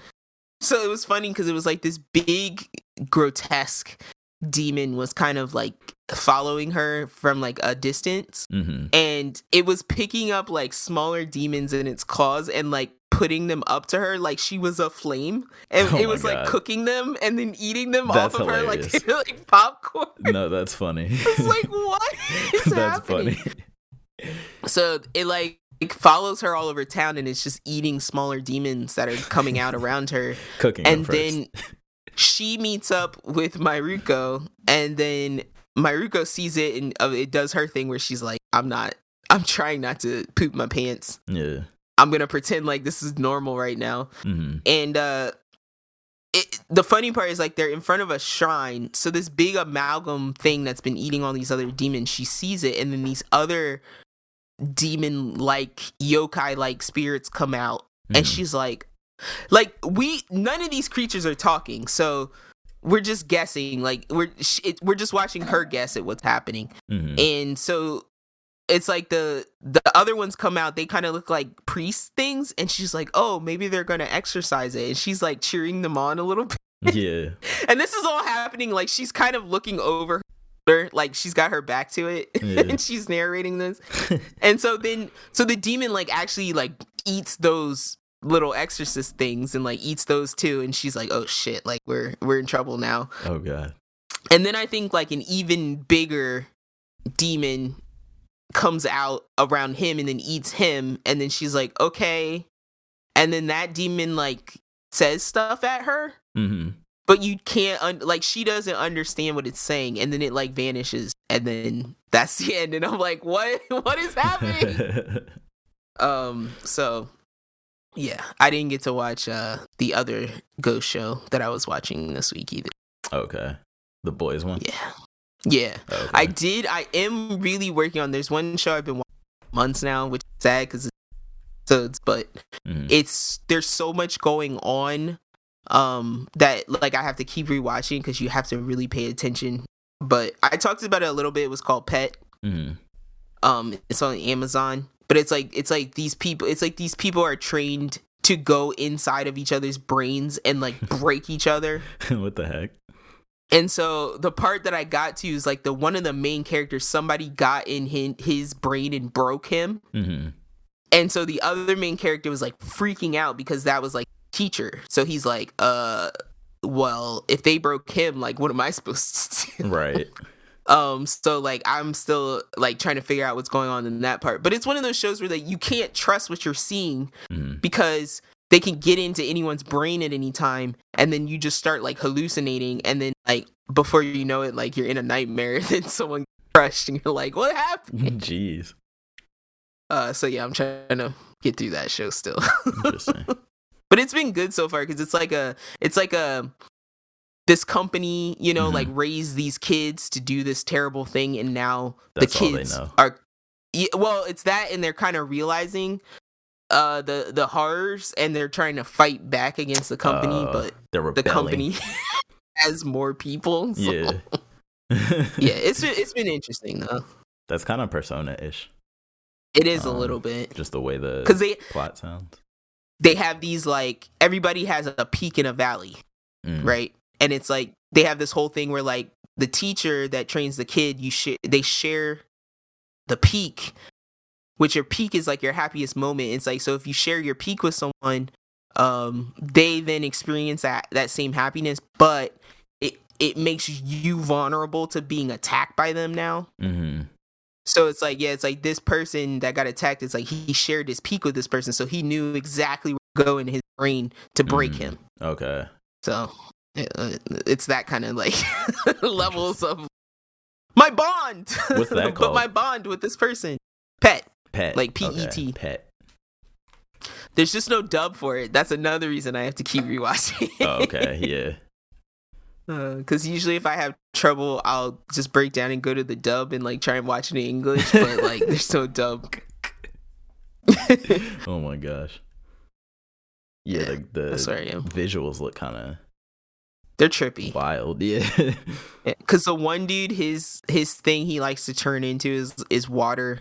So it was funny because it was like this big, grotesque demon was kind of like following her from like a distance. hmm And it was picking up like smaller demons in its claws and like putting them up to her like she was a flame. And Oh it was like cooking them and then eating them That's off of her like, like popcorn. No, that's funny. It's like, what is that's happening? funny. So it like it follows her all over town and it's just eating smaller demons that are coming out around her. Cooking and then she meets up with Mieruko, and then Mieruko sees it, and uh, it does her thing where she's like, "I'm not. I'm trying not to poop my pants. yeah. I'm gonna pretend like this is normal right now." hmm And uh, it, the funny part is like they're in front of a shrine, so this big amalgam thing that's been eating all these other demons. She sees it, and then these other demon-like yokai-like spirits come out and Mhm. she's like like we none of these creatures are talking so we're just guessing like we're it, we're just watching her guess at what's happening Mhm. and so it's like the the other ones come out they kind of look like priest things and she's like oh maybe they're gonna exercise it and she's like cheering them on a little bit yeah. and this is all happening like she's kind of looking over her like she's got her back to it Yeah. and she's narrating this and so then so the demon like actually like eats those little exorcist things and like eats those too and she's like oh shit like we're we're in trouble now. Oh god. and then i think like an even bigger demon comes out around him and then eats him and then she's like okay. And then that demon like says stuff at her hmm but you can't un- like she doesn't understand what it's saying and then it like vanishes and then that's the end and i'm like what? What is happening? Um so yeah i didn't get to watch uh the other ghost show that i was watching this week either okay. The boys one. yeah yeah Okay. i did i am really working on there's one show i've been watching months now which is sad because it's episodes but Mhm. it's there's so much going on um that like i have to keep rewatching because you have to really pay attention but i talked about it a little bit it was called pet Mhm. um it's on amazon but it's like it's like these people it's like these people are trained to go inside of each other's brains and like break each other. What the heck? and so the part that i got to is like the one of the main characters somebody got in his, his brain and broke him. Hmm and so the other main character was like freaking out because that was like teacher. So he's like uh well if they broke him like what am i supposed to do? Right. um so like i'm still like trying to figure out what's going on in that part but it's one of those shows where like you can't trust what you're seeing hmm because they can get into anyone's brain at any time and then you just start like hallucinating and then like before you know it like you're in a nightmare and then someone crushed and you're like what happened Jeez. uh so yeah i'm trying to get through that show still Interesting. but it's been good so far because it's like a it's like a this company you know Mhm. like raised these kids to do this terrible thing and now That's the kids are yeah, well it's that and they're kind of realizing uh the the horrors and they're trying to fight back against the company Uh, but the company has more people so- Yeah. yeah it's been, it's been interesting though That's kind of persona ish. it is a Um, little bit Just the way the because they plot sounds. they have these like everybody has a peak in a valley Mm. right? And it's like they have this whole thing where like the teacher that trains the kid, you sh- they share the peak, which your peak is like your happiest moment. It's like so if you share your peak with someone, um, they then experience that that same happiness, but it it makes you vulnerable to being attacked by them now. hmm So it's like, yeah, it's like this person that got attacked. It's like he shared his peak with this person, so he knew exactly where to go in his brain to break Mm. him. Okay. So Uh, it's that kind of like levels of my bond. What's that but called? my bond with this person, pet. Pet. Like Okay, PET. Pet. There's just no dub for it. That's another reason I have to keep rewatching. Oh, okay. Yeah. Uh, because usually if I have trouble, I'll just break down and go to the dub and like try and watch it in English. But like, there's no dub. Oh my gosh. Yeah, Yeah, the, the visuals look kind of They're trippy. wild. Yeah. Because the one dude, his his thing he likes to turn into is is water,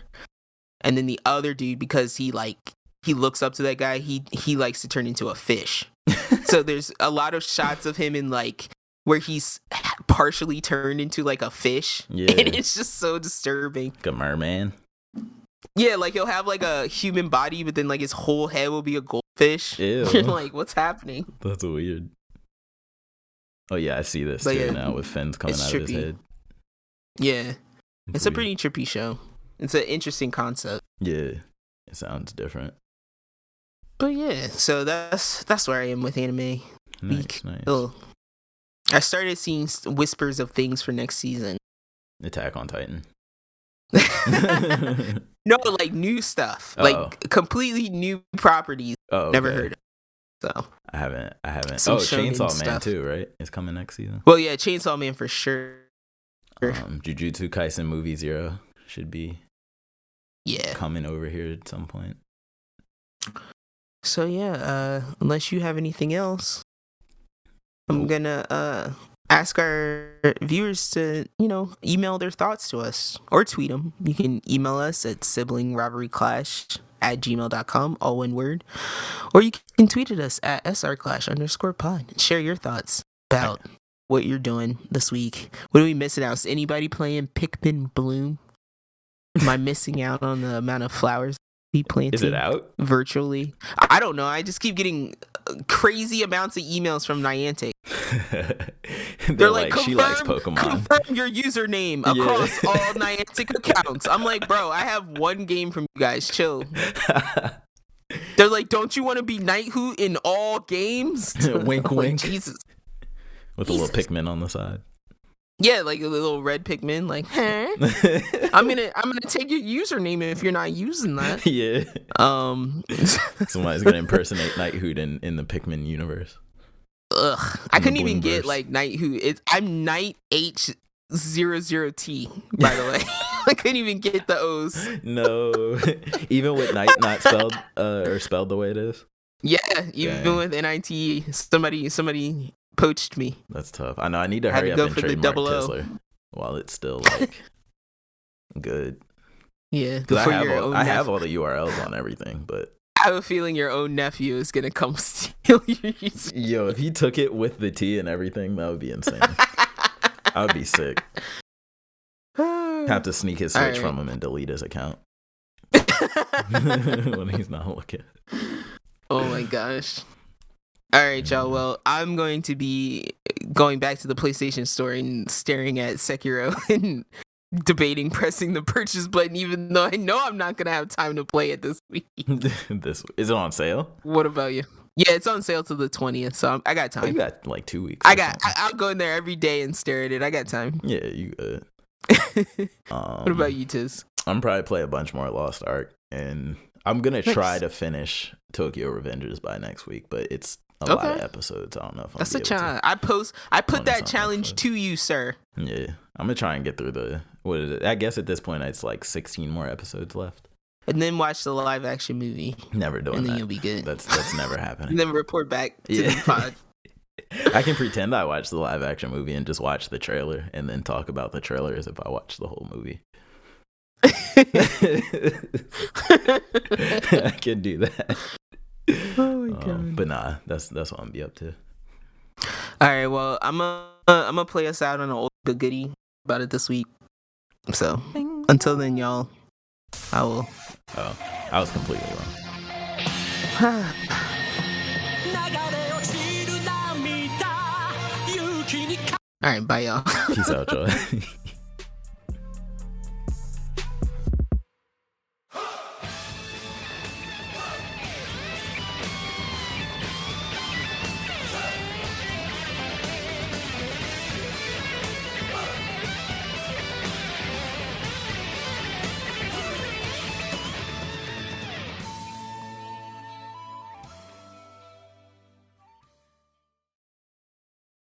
and then the other dude, because he like he looks up to that guy, he he likes to turn into a fish. so there's a lot of shots of him in like where he's partially turned into like a fish, Yeah. and it's just so disturbing. like a merman. Yeah, like he'll have like a human body, but then like his whole head will be a goldfish. Ew. You're like, what's happening? That's weird. Oh yeah, I see this But too yeah, now with fins coming out of his head. Yeah, it's a pretty trippy show. It's an interesting concept. Yeah. It sounds different. But yeah, so that's that's where I am with anime. Nice, Weak. nice. Oh, I started seeing whispers of things for next season. Attack on Titan. no, like new stuff, Oh. like completely new properties. oh, Never heard. Of. So, I haven't. I haven't. Some oh, shonen Chainsaw Man stuff. too, right? It's coming next season. well, yeah, Chainsaw Man for sure. Sure. Um, Jujutsu Kaisen movie zero should be Yeah. coming over here at some point. So yeah, uh, unless you have anything else, I'm Nope. gonna uh ask our viewers to you know email their thoughts to us or tweet them. You can email us at sibling rivalry clash at gmail.com, all one word, or you can tweet at us at srclash underscore pod and share your thoughts about what you're doing this week. What are we missing out? Is anybody playing Pikmin Bloom? Am I missing out on the amount of flowers we planted? Is it out? virtually. I don't know. I just keep getting crazy amounts of emails from Niantic. They're, They're like, like, she likes "Confirm- Pokemon. Confirm your username Yeah. across all Niantic accounts. I'm like, bro, I have one game from you guys. Chill. They're like, don't you want to be Knighthoot in all games? Wink, like, wink. Jesus. With a little Jesus. Pikmin on the side. Yeah, like a little red Pikmin. Like, huh? I'm gonna, I'm gonna take your username if you're not using that. yeah. Um, Somebody's gonna impersonate Knighthoot in, in the Pikmin universe. Ugh, I couldn't even get like Knighthoot. It's I'm Knight H zero zero T. By the way, I couldn't even get the O's. No, even with Knight not spelled uh, or spelled the way it is. Yeah, even Dang. with NIT, somebody somebody poached me. That's tough. I know. I need to hurry to up and trademark double O. Tisler while it's still like good. Yeah, 'Cause I have all. I have all the URLs on everything, but I have a feeling your own nephew is gonna come steal your yo, if he took it with the tea and everything, that would be insane. I would be sick. Have to sneak his search Alright. from him and delete his account when he's not looking. oh my gosh. All right, y'all. Well, I'm going to be going back to the PlayStation store and staring at Sekiro and debating pressing the purchase button, even though I know I'm not gonna have time to play it this week. this is it on sale? What about you? Yeah, it's on sale till the twentieth, so I'm, I got Oh, you time. got like two weeks. I got. I, I'll go in there every day and stare at it. I got time. Yeah, you good. Um, what about you, Tiz? I'm probably play a bunch more Lost Ark, and I'm gonna try to finish Tokyo Revengers by next week. But it's a lot of episodes. I don't know if I'm That's a challenge. I post. I put that challenge to you, sir. Yeah, I'm gonna try and get through the. What is it? I guess at this point it's like 16 more episodes left. And then watch the live action movie, Never doing and then that. you'll be good. That's that's never and happening. then report back to Yeah. the pod. I can pretend I watched the live action movie and just watch the trailer and then talk about the trailer as if I watched the whole movie. I can do that. Oh my um, god! Um, but nah, that's that's what I'm be up to. All right, well, I'm a I'm gonna play us out on an old good goodie about it this week. So until then, y'all, I will. Oh, I was completely wrong. All right, bye y'all. Peace out, y'all.